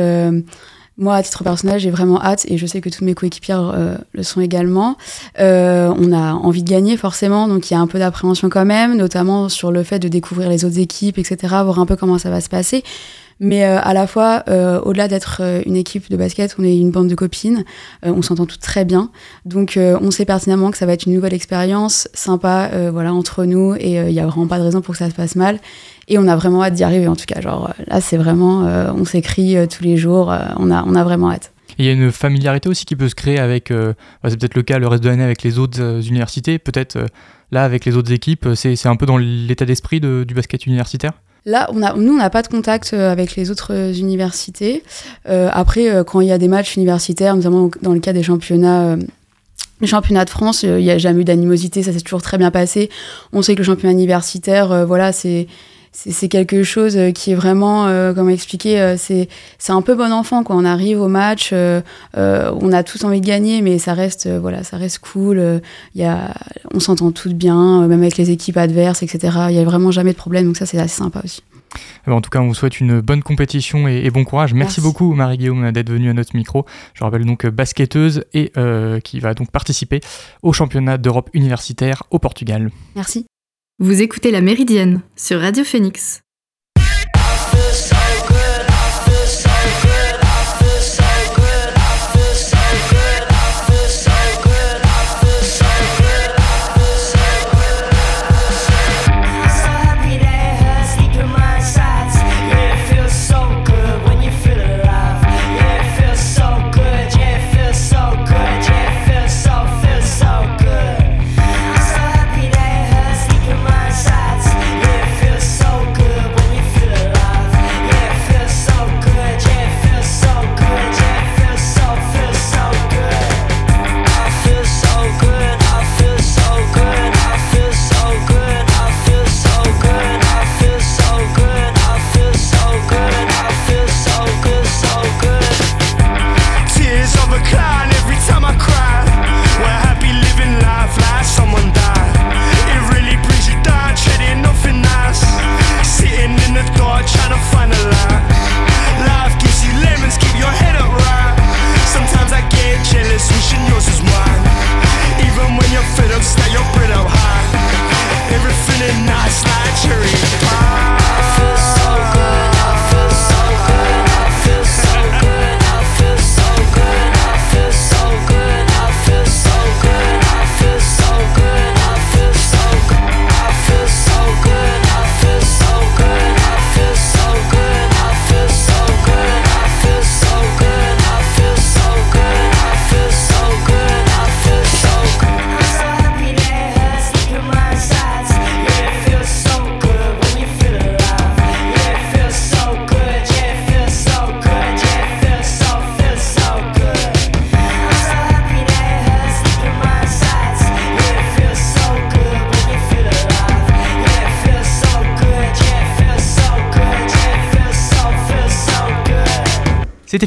Speaker 4: Moi, à titre personnel, j'ai vraiment hâte et je sais que toutes mes coéquipières euh, le sont également. Euh, on a envie de gagner forcément, donc il y a un peu d'appréhension quand même, notamment sur le fait de découvrir les autres équipes, etc., voir un peu comment ça va se passer. Mais euh, à la fois, euh, au-delà d'être euh, une équipe de basket, on est une bande de copines, on s'entend toutes très bien. Donc on sait pertinemment que ça va être une nouvelle expérience, sympa, voilà, entre nous, et il n'y a vraiment pas de raison pour que ça se passe mal. Et on a vraiment hâte d'y arriver, en tout cas. Genre là, c'est vraiment, on s'écrit tous les jours, on, a, on a vraiment hâte.
Speaker 1: Il y a une familiarité aussi qui peut se créer avec, bah, c'est peut-être le cas le reste de l'année avec les autres universités, peut-être là avec les autres équipes, c'est un peu dans l'état d'esprit du basket universitaire?
Speaker 4: Là, on a, nous, on n'a pas de contact euh, avec les autres euh, universités. Euh, après, quand il y a des matchs universitaires, notamment dans le cas des championnats, les championnats de France, il n'y a jamais eu d'animosité, ça s'est toujours très bien passé. On sait que le championnat universitaire, voilà, c'est c'est quelque chose euh, qui est vraiment, euh, comment expliquer, euh, c'est un peu bon enfant quoi. On arrive au match, on a tous envie de gagner, mais ça reste, voilà, ça reste cool. Y a, on s'entend toutes bien, même avec les équipes adverses, etc. Il y a vraiment jamais de problème, donc ça c'est assez sympa aussi.
Speaker 1: Eh ben, en tout cas, on vous souhaite une bonne compétition et, bon courage. Merci, beaucoup, Marie-Guillaume, d'être venue à notre micro. Je rappelle donc basketteuse et qui va donc participer au championnat d'Europe universitaire au Portugal.
Speaker 4: Merci.
Speaker 2: Vous écoutez La Méridienne sur Radio Phoenix.
Speaker 1: and I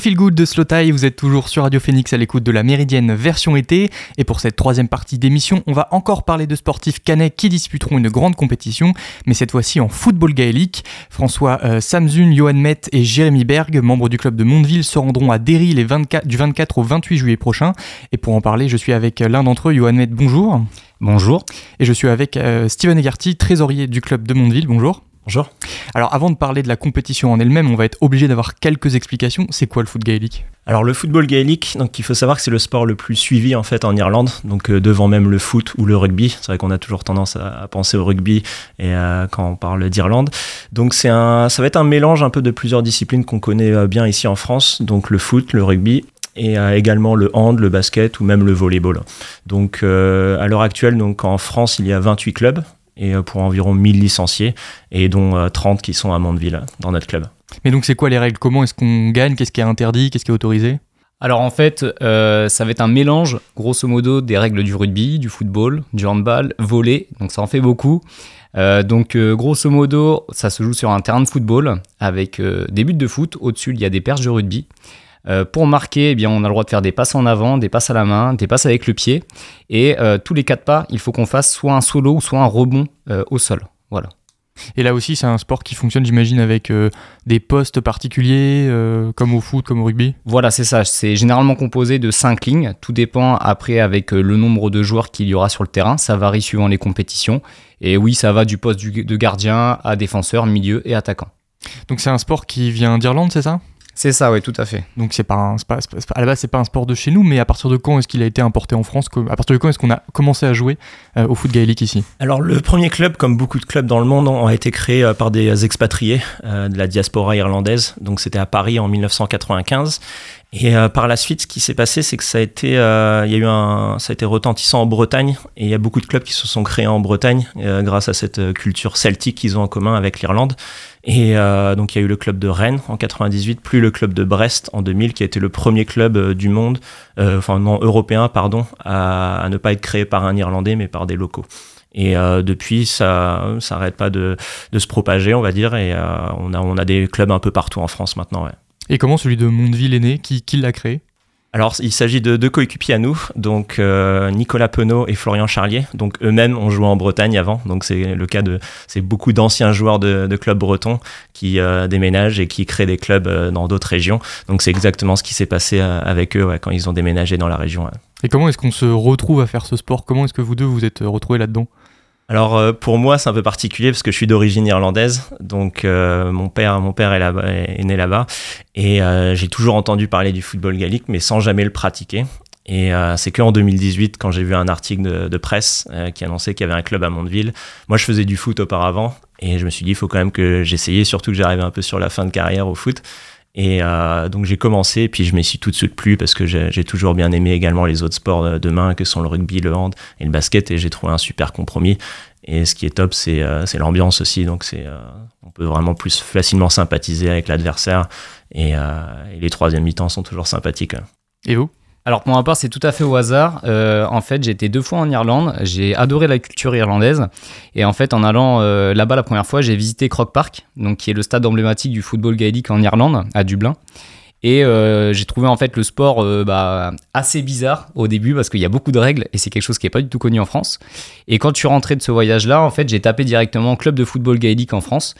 Speaker 1: Feel Good de Slow Tie, vous êtes toujours sur Radio Phoenix à l'écoute de la Méridienne version été. Et pour cette troisième partie d'émission, on va encore parler de sportifs canets qui disputeront une grande compétition, mais cette fois-ci en football gaélique. François euh, Samsun, Johan Met et Jérémy Berg, membres du club de Mondeville, se rendront à Derry les 24, du 24 au 28 juillet prochain. Et pour en parler, je suis avec l'un d'entre eux, Johan Met, bonjour.
Speaker 5: Bonjour.
Speaker 1: Et je suis avec euh, Steven Egarty, trésorier du club de Mondeville, bonjour.
Speaker 5: Bonjour.
Speaker 1: Alors avant de parler de la compétition en elle-même, on va être obligé d'avoir quelques explications. C'est quoi le foot gaélique?
Speaker 5: Alors le football gaélique, donc il faut savoir que c'est le sport le plus suivi en fait en Irlande, donc euh, devant même le foot ou le rugby. C'est vrai qu'on a toujours tendance à, penser au rugby et euh, quand on parle d'Irlande. Donc c'est un, ça va être un mélange un peu de plusieurs disciplines qu'on connaît euh, bien ici en France, donc le foot, le rugby et également le hand, le basket ou même le volleyball. Donc à l'heure actuelle, donc en France, il y a 28 clubs et pour environ 1000 licenciés et dont 30 qui sont à Mandeville dans notre club.
Speaker 1: Mais donc c'est quoi les règles? Comment est-ce qu'on gagne? Qu'est-ce qui est interdit? Qu'est-ce qui est autorisé?
Speaker 6: Alors en fait, euh, ça va être un mélange, grosso modo, des règles du rugby, du football, du handball, volley, donc ça en fait beaucoup. Euh, donc euh, grosso modo, ça se joue sur un terrain de football avec des buts de foot. Au-dessus, il y a des perches de rugby. Pour marquer, eh bien, on a le droit de faire des passes en avant, des passes à la main, des passes avec le pied. Et tous les quatre pas, il faut qu'on fasse soit un solo ou soit un rebond au sol. Voilà.
Speaker 1: Et là aussi, c'est un sport qui fonctionne, j'imagine, avec euh, des postes particuliers, euh, comme au foot, comme au rugby?
Speaker 6: Voilà, c'est ça. C'est généralement composé de 5 lignes. Tout dépend après avec euh, le nombre de joueurs qu'il y aura sur le terrain. Ça varie suivant les compétitions. Et oui, ça va du poste de gardien à défenseur, milieu et attaquant.
Speaker 1: Donc c'est un sport qui vient d'Irlande, c'est ça?
Speaker 6: C'est ça, oui, tout à fait.
Speaker 1: Donc c'est pas, un, pas, à la base c'est pas un sport de chez nous, mais à partir de quand est-ce qu'il a été importé en France? À partir de quand est-ce qu'on a commencé à jouer euh, au foot gaélique ici?
Speaker 5: Alors le premier club, comme beaucoup de clubs dans le monde, a été créé euh, par des expatriés euh, de la diaspora irlandaise. Donc c'était à Paris en 1995. Et par la suite, ce qui s'est passé, c'est que ça a été, il y a eu un, ça a été retentissant en Bretagne, et il y a beaucoup de clubs qui se sont créés en Bretagne grâce à cette culture celtique qu'ils ont en commun avec l'Irlande. Et euh, donc il y a eu le club de Rennes en 98, puis le club de Brest en 2000, qui a été le premier club euh, du monde, euh, enfin non européen, pardon, à, ne pas être créé par un Irlandais, mais par des locaux. Et depuis, ça s'arrête pas de, se propager, on va dire, et on, a, des clubs un peu partout en France maintenant.
Speaker 1: Et comment celui de Mondeville est né? Qui, qui l'a créé?
Speaker 5: Alors, il s'agit de deux coéquipiers à nous, donc euh, Nicolas Penaud et Florian Charlier. Donc, eux-mêmes ont joué en Bretagne avant. Donc, c'est le cas de. C'est beaucoup d'anciens joueurs de, clubs bretons qui euh, déménagent et qui créent des clubs euh, dans d'autres régions. Donc, c'est exactement ce qui s'est passé avec eux quand ils ont déménagé dans la région.
Speaker 1: Et comment est-ce qu'on se retrouve à faire ce sport? Comment est-ce que vous deux vous êtes retrouvés là-dedans?
Speaker 5: Alors euh, pour moi c'est un peu particulier parce que je suis d'origine irlandaise, donc euh, mon père est né là-bas et euh, j'ai toujours entendu parler du football gaélique mais sans jamais le pratiquer. Et c'est qu'en 2018 quand j'ai vu un article de, presse qui annonçait qu'il y avait un club à Mondeville. Moi je faisais du foot auparavant et je me suis dit il faut quand même que j'essayais, surtout que j'arrivais un peu sur la fin de carrière au foot. Et euh, donc j'ai commencé, puis je m'y suis tout de suite plu parce que j'ai toujours bien aimé également les autres sports de main que sont le rugby, le hand et le basket, et j'ai trouvé un super compromis. Et ce qui est top, c'est euh, l'ambiance aussi. Donc euh, on peut vraiment plus facilement sympathiser avec l'adversaire, et, et, les troisièmes mi-temps sont toujours sympathiques.
Speaker 1: Et vous?
Speaker 6: Alors pour ma part, c'est tout à fait au hasard. Euh, en fait, j'ai été deux fois en Irlande. J'ai adoré la culture irlandaise. Et en fait, en allant euh, là-bas la première fois, j'ai visité Croke Park, donc qui est le stade emblématique du football gaélique en Irlande, à Dublin. Et euh, j'ai trouvé en fait le sport bah, assez bizarre au début parce qu'il y a beaucoup de règles et c'est quelque chose qui n'est pas du tout connu en France. Et quand je suis rentré de ce voyage-là, en fait, j'ai tapé directement club de football gaélique en France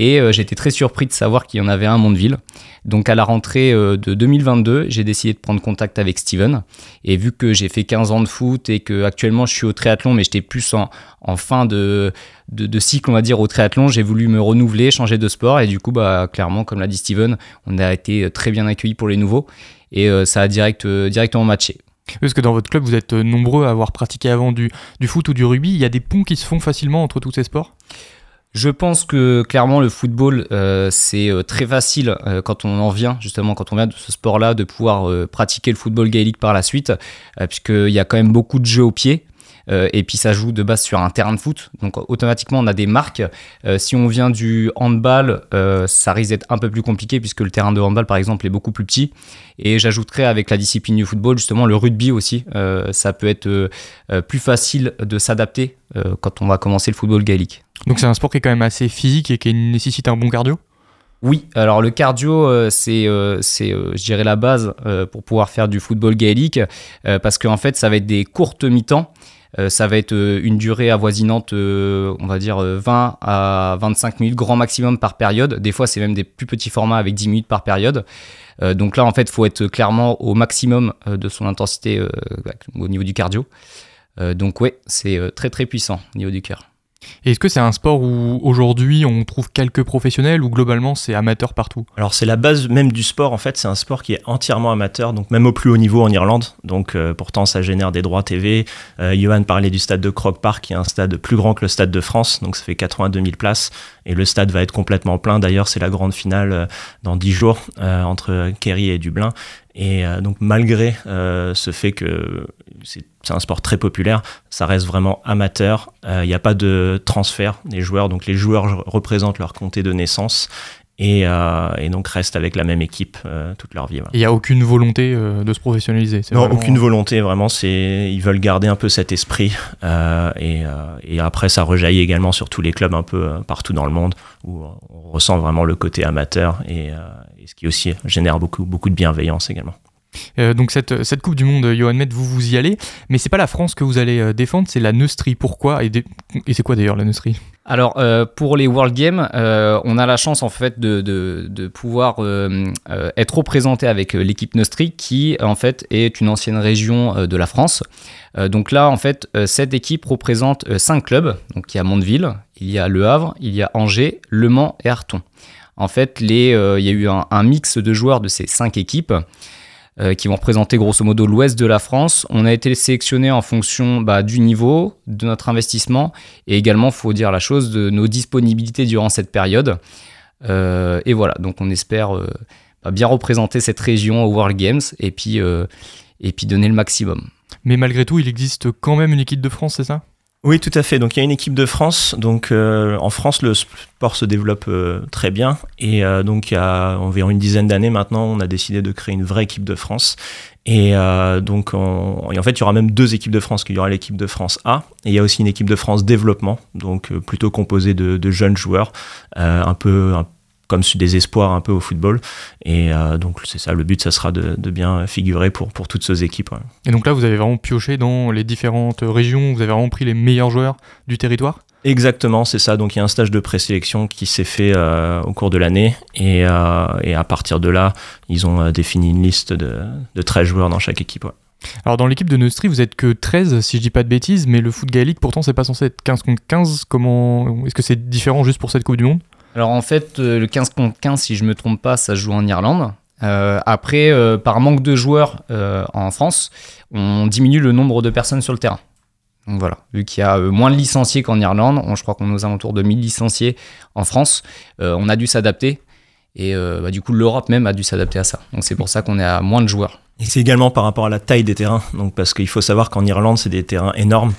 Speaker 6: et euh, j'étais très surpris de savoir qu'il y en avait un à Mondeville. Donc à la rentrée euh, de 2022, j'ai décidé de prendre contact avec Steven. Et vu que j'ai fait 15 ans de foot et que actuellement je suis au triathlon, mais j'étais plus en, fin de, de, cycle, on va dire, au triathlon, j'ai voulu me renouveler, changer de sport. Et du coup, bah, clairement, comme l'a dit Steven, on a été très bien accueillis pour les nouveaux. Et euh, ça a direct, directement matché.
Speaker 1: Parce que dans votre club, vous êtes nombreux à avoir pratiqué avant du, du foot ou du rugby. Il y a des ponts qui se font facilement entre tous ces sports?
Speaker 6: Je pense que clairement le football, euh, c'est euh, très facile euh, quand on en vient, justement quand on vient de ce sport-là, de pouvoir pratiquer le football gaélique par la suite, puisqu'il y a quand même beaucoup de jeux au pied. Et puis ça joue de base sur un terrain de foot. Donc automatiquement, on a des marques. Si on vient du handball, ça risque d'être un peu plus compliqué puisque le terrain de handball, par exemple, est beaucoup plus petit. Et j'ajouterais avec la discipline du football, justement, le rugby aussi. ça peut être plus facile de s'adapter quand on va commencer le football gaélique.
Speaker 1: Donc c'est un sport qui est quand même assez physique et qui nécessite un bon cardio?
Speaker 6: Oui, alors le cardio, euh, c'est, euh, c'est euh, je dirais, la base pour pouvoir faire du football gaélique, parce qu'en fait, ça va être des courtes mi-temps. ça va être une durée avoisinante, on va dire 20 à 25 minutes grand maximum par période. Des fois, c'est même des plus petits formats avec 10 minutes par période. donc là, en fait, il faut être clairement au maximum de son intensité au niveau du cardio. donc ouais, c'est très très puissant au niveau du cœur.
Speaker 1: Est-ce que c'est un sport où aujourd'hui on trouve quelques professionnels ou globalement c'est amateur partout?
Speaker 5: Alors c'est la base même du sport en fait, c'est un sport qui est entièrement amateur, donc même au plus haut niveau en Irlande. Donc euh, pourtant ça génère des droits TV. Euh, Johan parlait du stade de Croke Park qui est un stade plus grand que le stade de France, donc ça fait 82 000 places et le stade va être complètement plein. D'ailleurs c'est la grande finale euh, dans 10 jours entre Kerry et Dublin. Et donc malgré ce fait que c'est c'est un sport très populaire, ça reste vraiment amateur, il euh, n'y a pas de transfert des joueurs, donc les joueurs représentent leur comté de naissance et, euh, donc restent avec la même équipe euh, toute leur vie.
Speaker 1: Il n'y a aucune volonté de se professionnaliser
Speaker 5: Non, aucune volonté, vraiment, c'est ils veulent garder un peu cet esprit et, après ça rejaillit également sur tous les clubs un peu partout dans le monde où on ressent vraiment le côté amateur et, et ce qui aussi génère beaucoup, beaucoup de bienveillance également.
Speaker 1: Euh, donc cette, cette Coupe du Monde, Johan Met, vous vous y allez, mais c'est pas la France que vous allez euh, défendre, c'est la Neustrie. Pourquoi Et, et c'est quoi d'ailleurs la Neustrie?
Speaker 6: Alors euh, pour les World Games, on a la chance en fait de, de, pouvoir être représenté avec l'équipe Neustrie qui en fait est une ancienne région de la France. donc là en fait cette équipe représente cinq clubs. Donc il y a Mondeville, il y a Le Havre, il y a Angers, Le Mans et Arton. En fait les, il y a eu un, un, mix de joueurs de ces cinq équipes. Euh, qui vont représenter grosso modo l'ouest de la France. On a été sélectionné en fonction bah, du niveau, de notre investissement et également, il faut dire la chose, de nos disponibilités durant cette période. Euh, et voilà, donc on espère euh, bah, bien représenter cette région au World Games et puis, et puis donner le maximum.
Speaker 1: Mais malgré tout, il existe quand même une équipe de France, c'est ça?
Speaker 5: Oui, tout à fait. Donc il y a une équipe de France. Donc euh, en France, le sport se développe euh, très bien. Et euh, donc il y a environ une dizaine d'années maintenant, on a décidé de créer une vraie équipe de France. Et donc en fait, il y aura même deux équipes de France. Il y aura l'équipe de France A et il y a aussi une équipe de France développement, donc plutôt composée de, jeunes joueurs, un peu comme des espoirs un peu au football. Et euh, donc c'est ça, le but, ça sera de, bien figurer pour, pour toutes ces équipes.
Speaker 1: Et donc là, vous avez vraiment pioché dans les différentes régions, vous avez vraiment pris les meilleurs joueurs du territoire?
Speaker 5: Exactement, c'est ça. Donc il y a un stage de présélection qui s'est fait euh, au cours de l'année et, euh, et, à partir de là, ils ont défini une liste de, de 13 joueurs dans chaque équipe.
Speaker 1: Alors dans l'équipe de Neustrie, vous êtes que 13 si je dis pas de bêtises, mais le foot gaélique pourtant c'est pas censé être 15 contre 15. Comment est-ce que c'est différent juste pour cette Coupe du monde?
Speaker 6: Alors en fait, euh, le 15 contre 15, si je me trompe pas, ça se joue en Irlande. Euh, après, euh, par manque de joueurs en France, on diminue le nombre de personnes sur le terrain. Donc voilà, vu qu'il y a moins de licenciés qu'en Irlande, je crois qu'on est aux alentours de 1000 licenciés en France, on a dû s'adapter. Et bah, du coup, l'Europe même a dû s'adapter à ça. Donc c'est pour ça qu'on est à moins de joueurs.
Speaker 5: Et c'est également par rapport à la taille des terrains. Donc parce qu'il faut savoir qu'en Irlande, c'est des terrains énormes.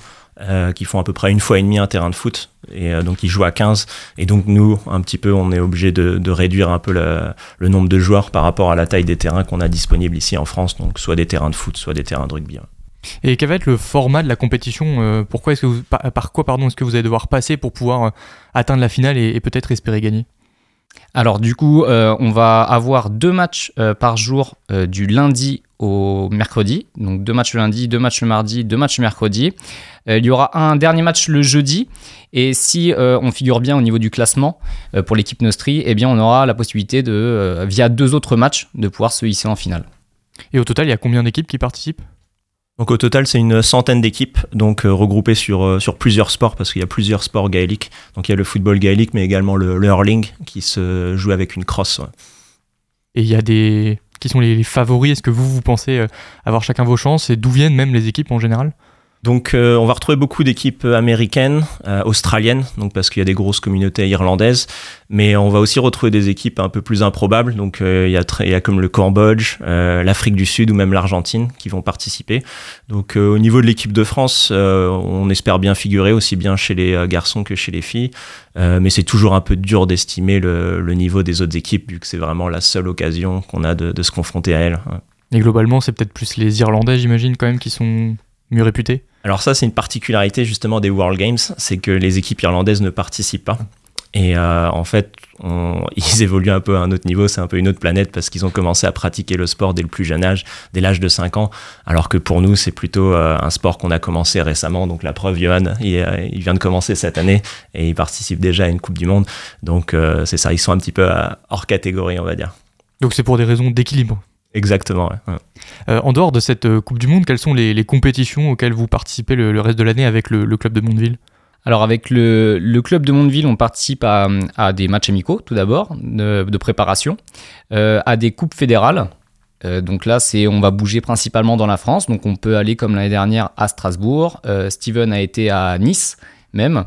Speaker 5: Euh, qui font à peu près une fois et demie un terrain de foot. Et euh, donc ils jouent à 15. Et donc nous, un petit peu, on est obligé de, réduire un peu le, nombre de joueurs par rapport à la taille des terrains qu'on a disponibles ici en France. Donc soit des terrains de foot, soit des terrains de rugby.
Speaker 1: Et quel va être le format de la compétition euh, par, quoi pardon est-ce que vous allez devoir passer pour pouvoir atteindre la finale et, peut-être espérer gagner?
Speaker 6: Alors du coup, on va avoir deux matchs par jour du lundi au mercredi. Donc deux matchs le lundi, deux matchs le mardi, deux matchs le mercredi. Euh, il y aura un dernier match le jeudi. Et si euh, on figure bien au niveau du classement euh, pour l'équipe Nostri, eh bien on aura la possibilité de, via deux autres matchs, de pouvoir se hisser en finale.
Speaker 1: Et au total, il y a combien d'équipes qui participent?
Speaker 5: Donc au total, c'est une centaine d'équipes, donc regroupées sur, sur plusieurs sports, parce qu'il y a plusieurs sports gaéliques. Donc il y a le football gaélique, mais également le, hurling, qui se joue avec une crosse.
Speaker 1: Et il y a des... Qui sont les favoris Est-ce que vous, vous pensez avoir chacun vos chances? Et d'où viennent même les équipes en général?
Speaker 5: Donc euh, on va retrouver beaucoup d'équipes américaines, euh, australiennes, donc parce qu'il y a des grosses communautés irlandaises, mais on va aussi retrouver des équipes un peu plus improbables. Donc euh, il, y a comme le Cambodge, l'Afrique du Sud ou même l'Argentine qui vont participer. Donc au niveau de l'équipe de France, on espère bien figurer aussi bien chez les garçons que chez les filles, mais c'est toujours un peu dur d'estimer le, niveau des autres équipes vu que c'est vraiment la seule occasion qu'on a de, de, se confronter à elles.
Speaker 1: Et globalement, c'est peut-être plus les Irlandais, j'imagine, quand même, qui sont mieux réputés?
Speaker 5: Alors ça, c'est une particularité justement des World Games, c'est que les équipes irlandaises ne participent pas. Et euh, en fait, (laughs) ils évoluent un peu à un autre niveau, c'est un peu une autre planète parce qu'ils ont commencé à pratiquer le sport dès le plus jeune âge, dès l'âge de 5 ans, alors que pour nous, c'est plutôt euh, un sport qu'on a commencé récemment. Donc la preuve, Johan, il, il, vient de commencer cette année et il participe déjà à une Coupe du Monde. Donc c'est ça, ils sont un petit peu hors catégorie, on va dire.
Speaker 1: Donc c'est pour des raisons d'équilibre
Speaker 5: Exactement.
Speaker 1: Euh, en dehors de cette euh, Coupe du Monde, quelles sont les, compétitions auxquelles vous participez le, reste de l'année avec le, club de Mondeville?
Speaker 6: Alors avec le, club de Mondeville, on participe à, des matchs amicaux tout d'abord, de, préparation, euh, à des coupes fédérales. donc là, c'est on va bouger principalement dans la France. Donc on peut aller comme l'année dernière à Strasbourg. Steven a été à Nice même.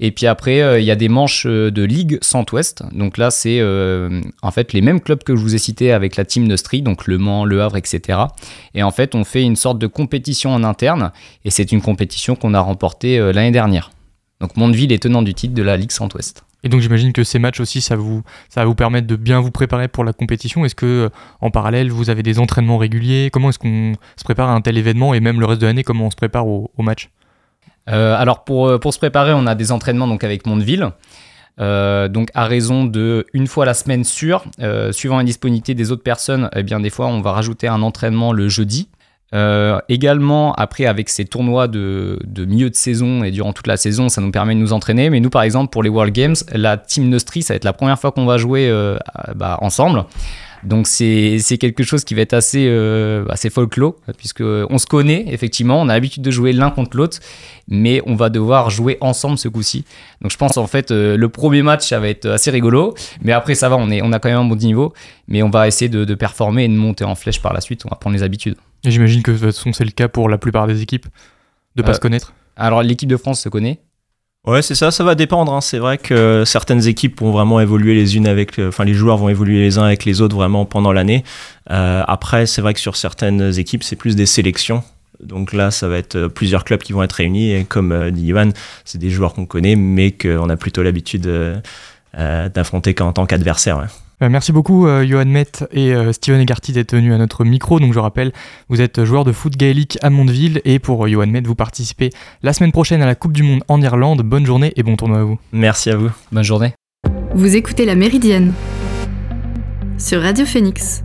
Speaker 6: Et puis après, euh, il y a des manches euh, de Ligue Centre-Ouest. Donc là, c'est euh, en fait les mêmes clubs que je vous ai cités avec la team Nostri, donc Le Mans, Le Havre, etc. Et en fait, on fait une sorte de compétition en interne. Et c'est une compétition qu'on a remportée l'année dernière. Donc Mondeville est tenant du titre de la Ligue Centre-Ouest.
Speaker 1: Et donc j'imagine que ces matchs aussi, ça, va vous permettre de bien vous préparer pour la compétition. Est-ce que en parallèle, vous avez des entraînements réguliers? Comment est-ce qu'on se prépare à un tel événement? Et même le reste de l'année, comment on se prépare au, match?
Speaker 6: Alors pour, euh, pour se préparer, on a des entraînements donc avec Mondeville. Euh, donc à raison de une fois la semaine sur, suivant la disponibilité des autres personnes, eh bien des fois on va rajouter un entraînement le jeudi. également, après, avec ces tournois de, de, milieu de saison et durant toute la saison, ça nous permet de nous entraîner. Mais nous, par exemple, pour les World Games, la Team Nostri, ça va être la première fois qu'on va jouer bah, ensemble. Donc c'est quelque chose qui va être assez, euh, assez folklore, puisque on se connaît, effectivement, on a l'habitude de jouer l'un contre l'autre, mais on va devoir jouer ensemble ce coup-ci. Donc je pense en fait, euh, le premier match, ça va être assez rigolo, mais après ça va, on, est, on a quand même un bon niveau, mais on va essayer de, performer et de monter en flèche par la suite, on va prendre les habitudes.
Speaker 1: Et j'imagine que de toute façon c'est le cas pour la plupart des équipes, de pas euh, se connaître?
Speaker 6: alors l'équipe de France se connaît,
Speaker 5: Ouais, c'est ça, ça va dépendre. Hein. C'est vrai que certaines équipes vont vraiment évoluer les unes avec, enfin les joueurs vont évoluer les uns avec les autres vraiment pendant l'année. Euh, après, c'est vrai que sur certaines équipes, c'est plus des sélections. Donc là, ça va être euh, plusieurs clubs qui vont être réunis. Et comme euh, dit Ivan, c'est des joueurs qu'on connaît, mais qu'on a plutôt l'habitude d'affronter qu'en tant qu'adversaire.
Speaker 1: Euh, merci beaucoup euh, Johan Met et euh, Steven Egarty d'être venus à notre micro. Donc je rappelle, vous êtes joueur de foot gaélique à Mondeville et pour Johan Met, vous participez la semaine prochaine à la Coupe du Monde en Irlande. Bonne journée et bon tournoi à vous.
Speaker 5: Merci à vous.
Speaker 6: Bonne journée.
Speaker 2: Vous écoutez La Méridienne sur Radio Phoenix.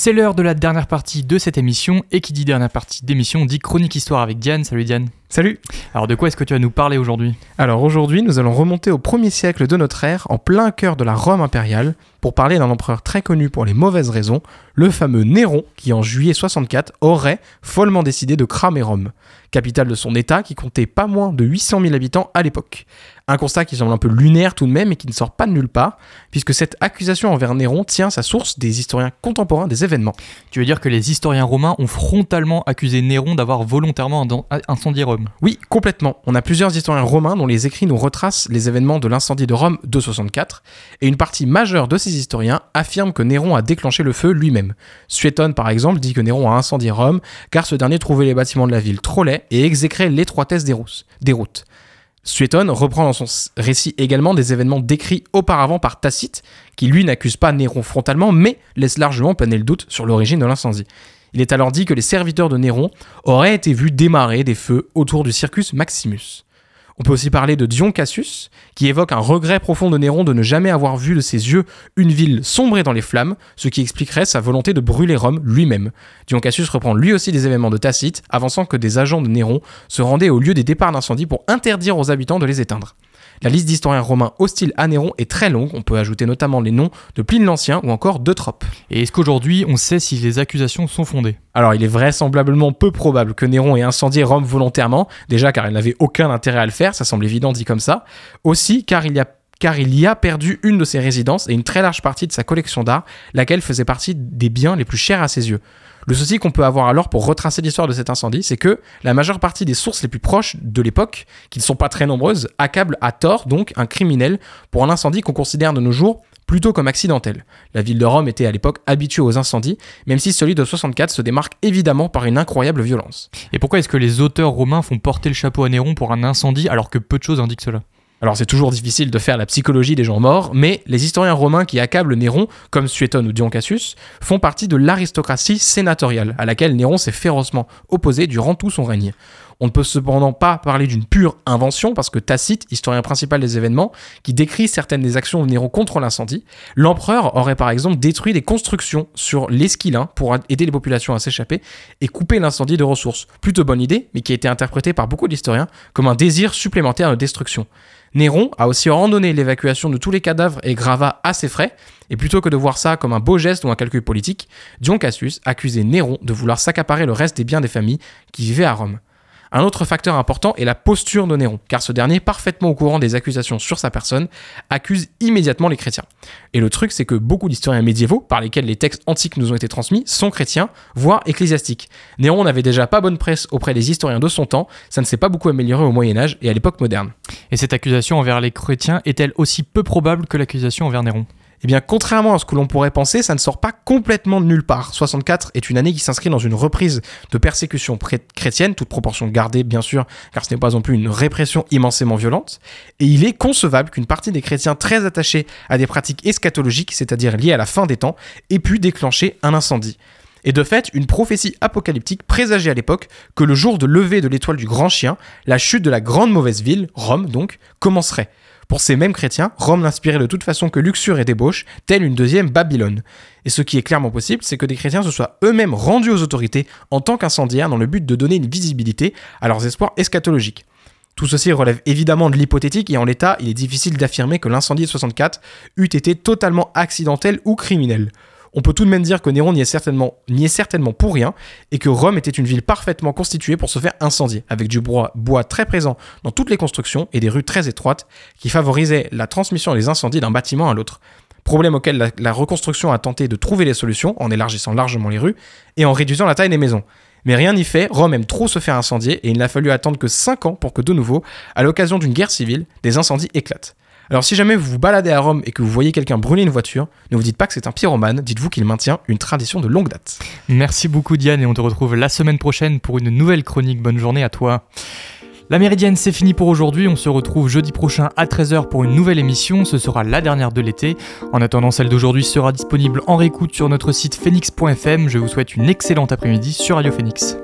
Speaker 1: C'est l'heure de la dernière partie de cette émission et qui dit dernière partie d'émission dit chronique histoire avec Diane. Salut Diane.
Speaker 7: Salut
Speaker 1: Alors de quoi est-ce que tu vas nous parler aujourd'hui?
Speaker 7: Alors aujourd'hui nous allons remonter au premier siècle de notre ère, en plein cœur de la Rome impériale, pour parler d'un empereur très connu pour les mauvaises raisons, le fameux Néron, qui en juillet 64 aurait follement décidé de cramer Rome, capitale de son état qui comptait pas moins de 800 000 habitants à l'époque. Un constat qui semble un peu lunaire tout de même et qui ne sort pas de nulle part, puisque cette accusation envers Néron tient sa source des historiens contemporains des événements.
Speaker 1: Tu veux dire que les historiens romains ont frontalement accusé Néron d'avoir volontairement incendié Rome?
Speaker 7: Oui, complètement. On a plusieurs historiens romains dont les écrits nous retracent les événements de l'incendie de Rome de 64, et une partie majeure de ces historiens affirme que Néron a déclenché le feu lui-même. Suétone, par exemple, dit que Néron a incendié Rome, car ce dernier trouvait les bâtiments de la ville trop laids et exécrait l'étroitesse des, des routes. Suétone reprend dans son récit également des événements décrits auparavant par Tacite, qui lui n'accuse pas Néron frontalement, mais laisse largement planer le doute sur l'origine de l'incendie. Il est alors dit que les serviteurs de Néron auraient été vus démarrer des feux autour du Circus Maximus. On peut aussi parler de Dion Cassius, qui évoque un regret profond de Néron de ne jamais avoir vu de ses yeux une ville sombrer dans les flammes, ce qui expliquerait sa volonté de brûler Rome lui-même. Dion Cassius reprend lui aussi des événements de Tacite, avançant que des agents de Néron se rendaient au lieu des départs d'incendie pour interdire aux habitants de les éteindre. La liste d'historiens romains hostiles à Néron est très longue, on peut ajouter notamment les noms de Pline l'Ancien ou encore d'Eutrope.
Speaker 1: Et est-ce qu'aujourd'hui on sait si les accusations sont fondées?
Speaker 7: Alors il est vraisemblablement peu probable que Néron ait incendié Rome volontairement, déjà car il n'avait aucun intérêt à le faire, ça semble évident dit comme ça, aussi car il y a car il y a perdu une de ses résidences et une très large partie de sa collection d'art, laquelle faisait partie des biens les plus chers à ses yeux. Le souci qu'on peut avoir alors pour retracer l'histoire de cet incendie, c'est que la majeure partie des sources les plus proches de l'époque, qui ne sont pas très nombreuses, accablent à tort donc un criminel pour un incendie qu'on considère de nos jours plutôt comme accidentel. La ville de Rome était à l'époque habituée aux incendies, même si celui de 64 se démarque évidemment par une incroyable violence.
Speaker 1: Et pourquoi est-ce que les auteurs romains font porter le chapeau à Néron pour un incendie alors que peu de choses indiquent cela?
Speaker 7: Alors c'est toujours difficile de faire la psychologie des gens morts, mais les historiens romains qui accablent Néron, comme Suétone ou Dion Cassius, font partie de l'aristocratie sénatoriale, à laquelle Néron s'est férocement opposé durant tout son règne. On ne peut cependant pas parler d'une pure invention parce que Tacite, historien principal des événements, qui décrit certaines des actions de Néron contre l'incendie, l'empereur aurait par exemple détruit des constructions sur l'Esquilin pour aider les populations à s'échapper et couper l'incendie de ressources. Plutôt bonne idée, mais qui a été interprétée par beaucoup d'historiens comme un désir supplémentaire de destruction. Néron a aussi ordonné l'évacuation de tous les cadavres et gravats à ses frais, et plutôt que de voir ça comme un beau geste ou un calcul politique, Dion Cassius accusait Néron de vouloir s'accaparer le reste des biens des familles qui vivaient à Rome. Un autre facteur important est la posture de Néron, car ce dernier, parfaitement au courant des accusations sur sa personne, accuse immédiatement les chrétiens. Et le truc, c'est que beaucoup d'historiens médiévaux, par lesquels les textes antiques nous ont été transmis, sont chrétiens, voire ecclésiastiques. Néron n'avait déjà pas bonne presse auprès des historiens de son temps, ça ne s'est pas beaucoup amélioré au Moyen Âge et à l'époque moderne.
Speaker 1: Et cette accusation envers les chrétiens est-elle aussi peu probable que l'accusation envers Néron?
Speaker 7: Eh bien, contrairement à ce que l'on pourrait penser, ça ne sort pas complètement de nulle part. 64 est une année qui s'inscrit dans une reprise de persécution chrétienne, toute proportion gardée bien sûr, car ce n'est pas non plus une répression immensément violente. Et il est concevable qu'une partie des chrétiens très attachés à des pratiques eschatologiques, c'est-à-dire liées à la fin des temps, ait pu déclencher un incendie. Et de fait, une prophétie apocalyptique présageait à l'époque que le jour de lever de l'étoile du grand chien, la chute de la grande mauvaise ville, Rome donc, commencerait. Pour ces mêmes chrétiens, Rome n'inspirait de toute façon que luxure et débauche, telle une deuxième Babylone. Et ce qui est clairement possible, c'est que des chrétiens se soient eux-mêmes rendus aux autorités en tant qu'incendiaires dans le but de donner une visibilité à leurs espoirs eschatologiques. Tout ceci relève évidemment de l'hypothétique et en l'état, il est difficile d'affirmer que l'incendie de 64 eût été totalement accidentel ou criminel on peut tout de même dire que Néron n'y est, certainement, pour rien et que Rome était une ville parfaitement constituée pour se faire incendier, avec du bois, très présent dans toutes les constructions et des rues très étroites qui favorisaient la transmission des incendies d'un bâtiment à l'autre. Problème auquel la, la, reconstruction a tenté de trouver les solutions en élargissant largement les rues et en réduisant la taille des maisons. Mais rien n'y fait, Rome aime trop se faire incendier et il n'a fallu attendre que 5 ans pour que de nouveau, à l'occasion d'une guerre civile, des incendies éclatent. Alors si jamais vous vous baladez à Rome et que vous voyez quelqu'un brûler une voiture, ne vous dites pas que c'est un pyromane, dites-vous qu'il maintient une tradition de longue date.
Speaker 1: Merci beaucoup Diane et on te retrouve la semaine prochaine pour une nouvelle chronique. Bonne journée à toi. La Méridienne, c'est fini pour aujourd'hui. On se retrouve jeudi prochain à 13h pour une nouvelle émission. Ce sera la dernière de l'été. En attendant, celle d'aujourd'hui sera disponible en réécoute sur notre site phoenix.fm. Je vous souhaite une excellente après-midi sur Radio Phoenix.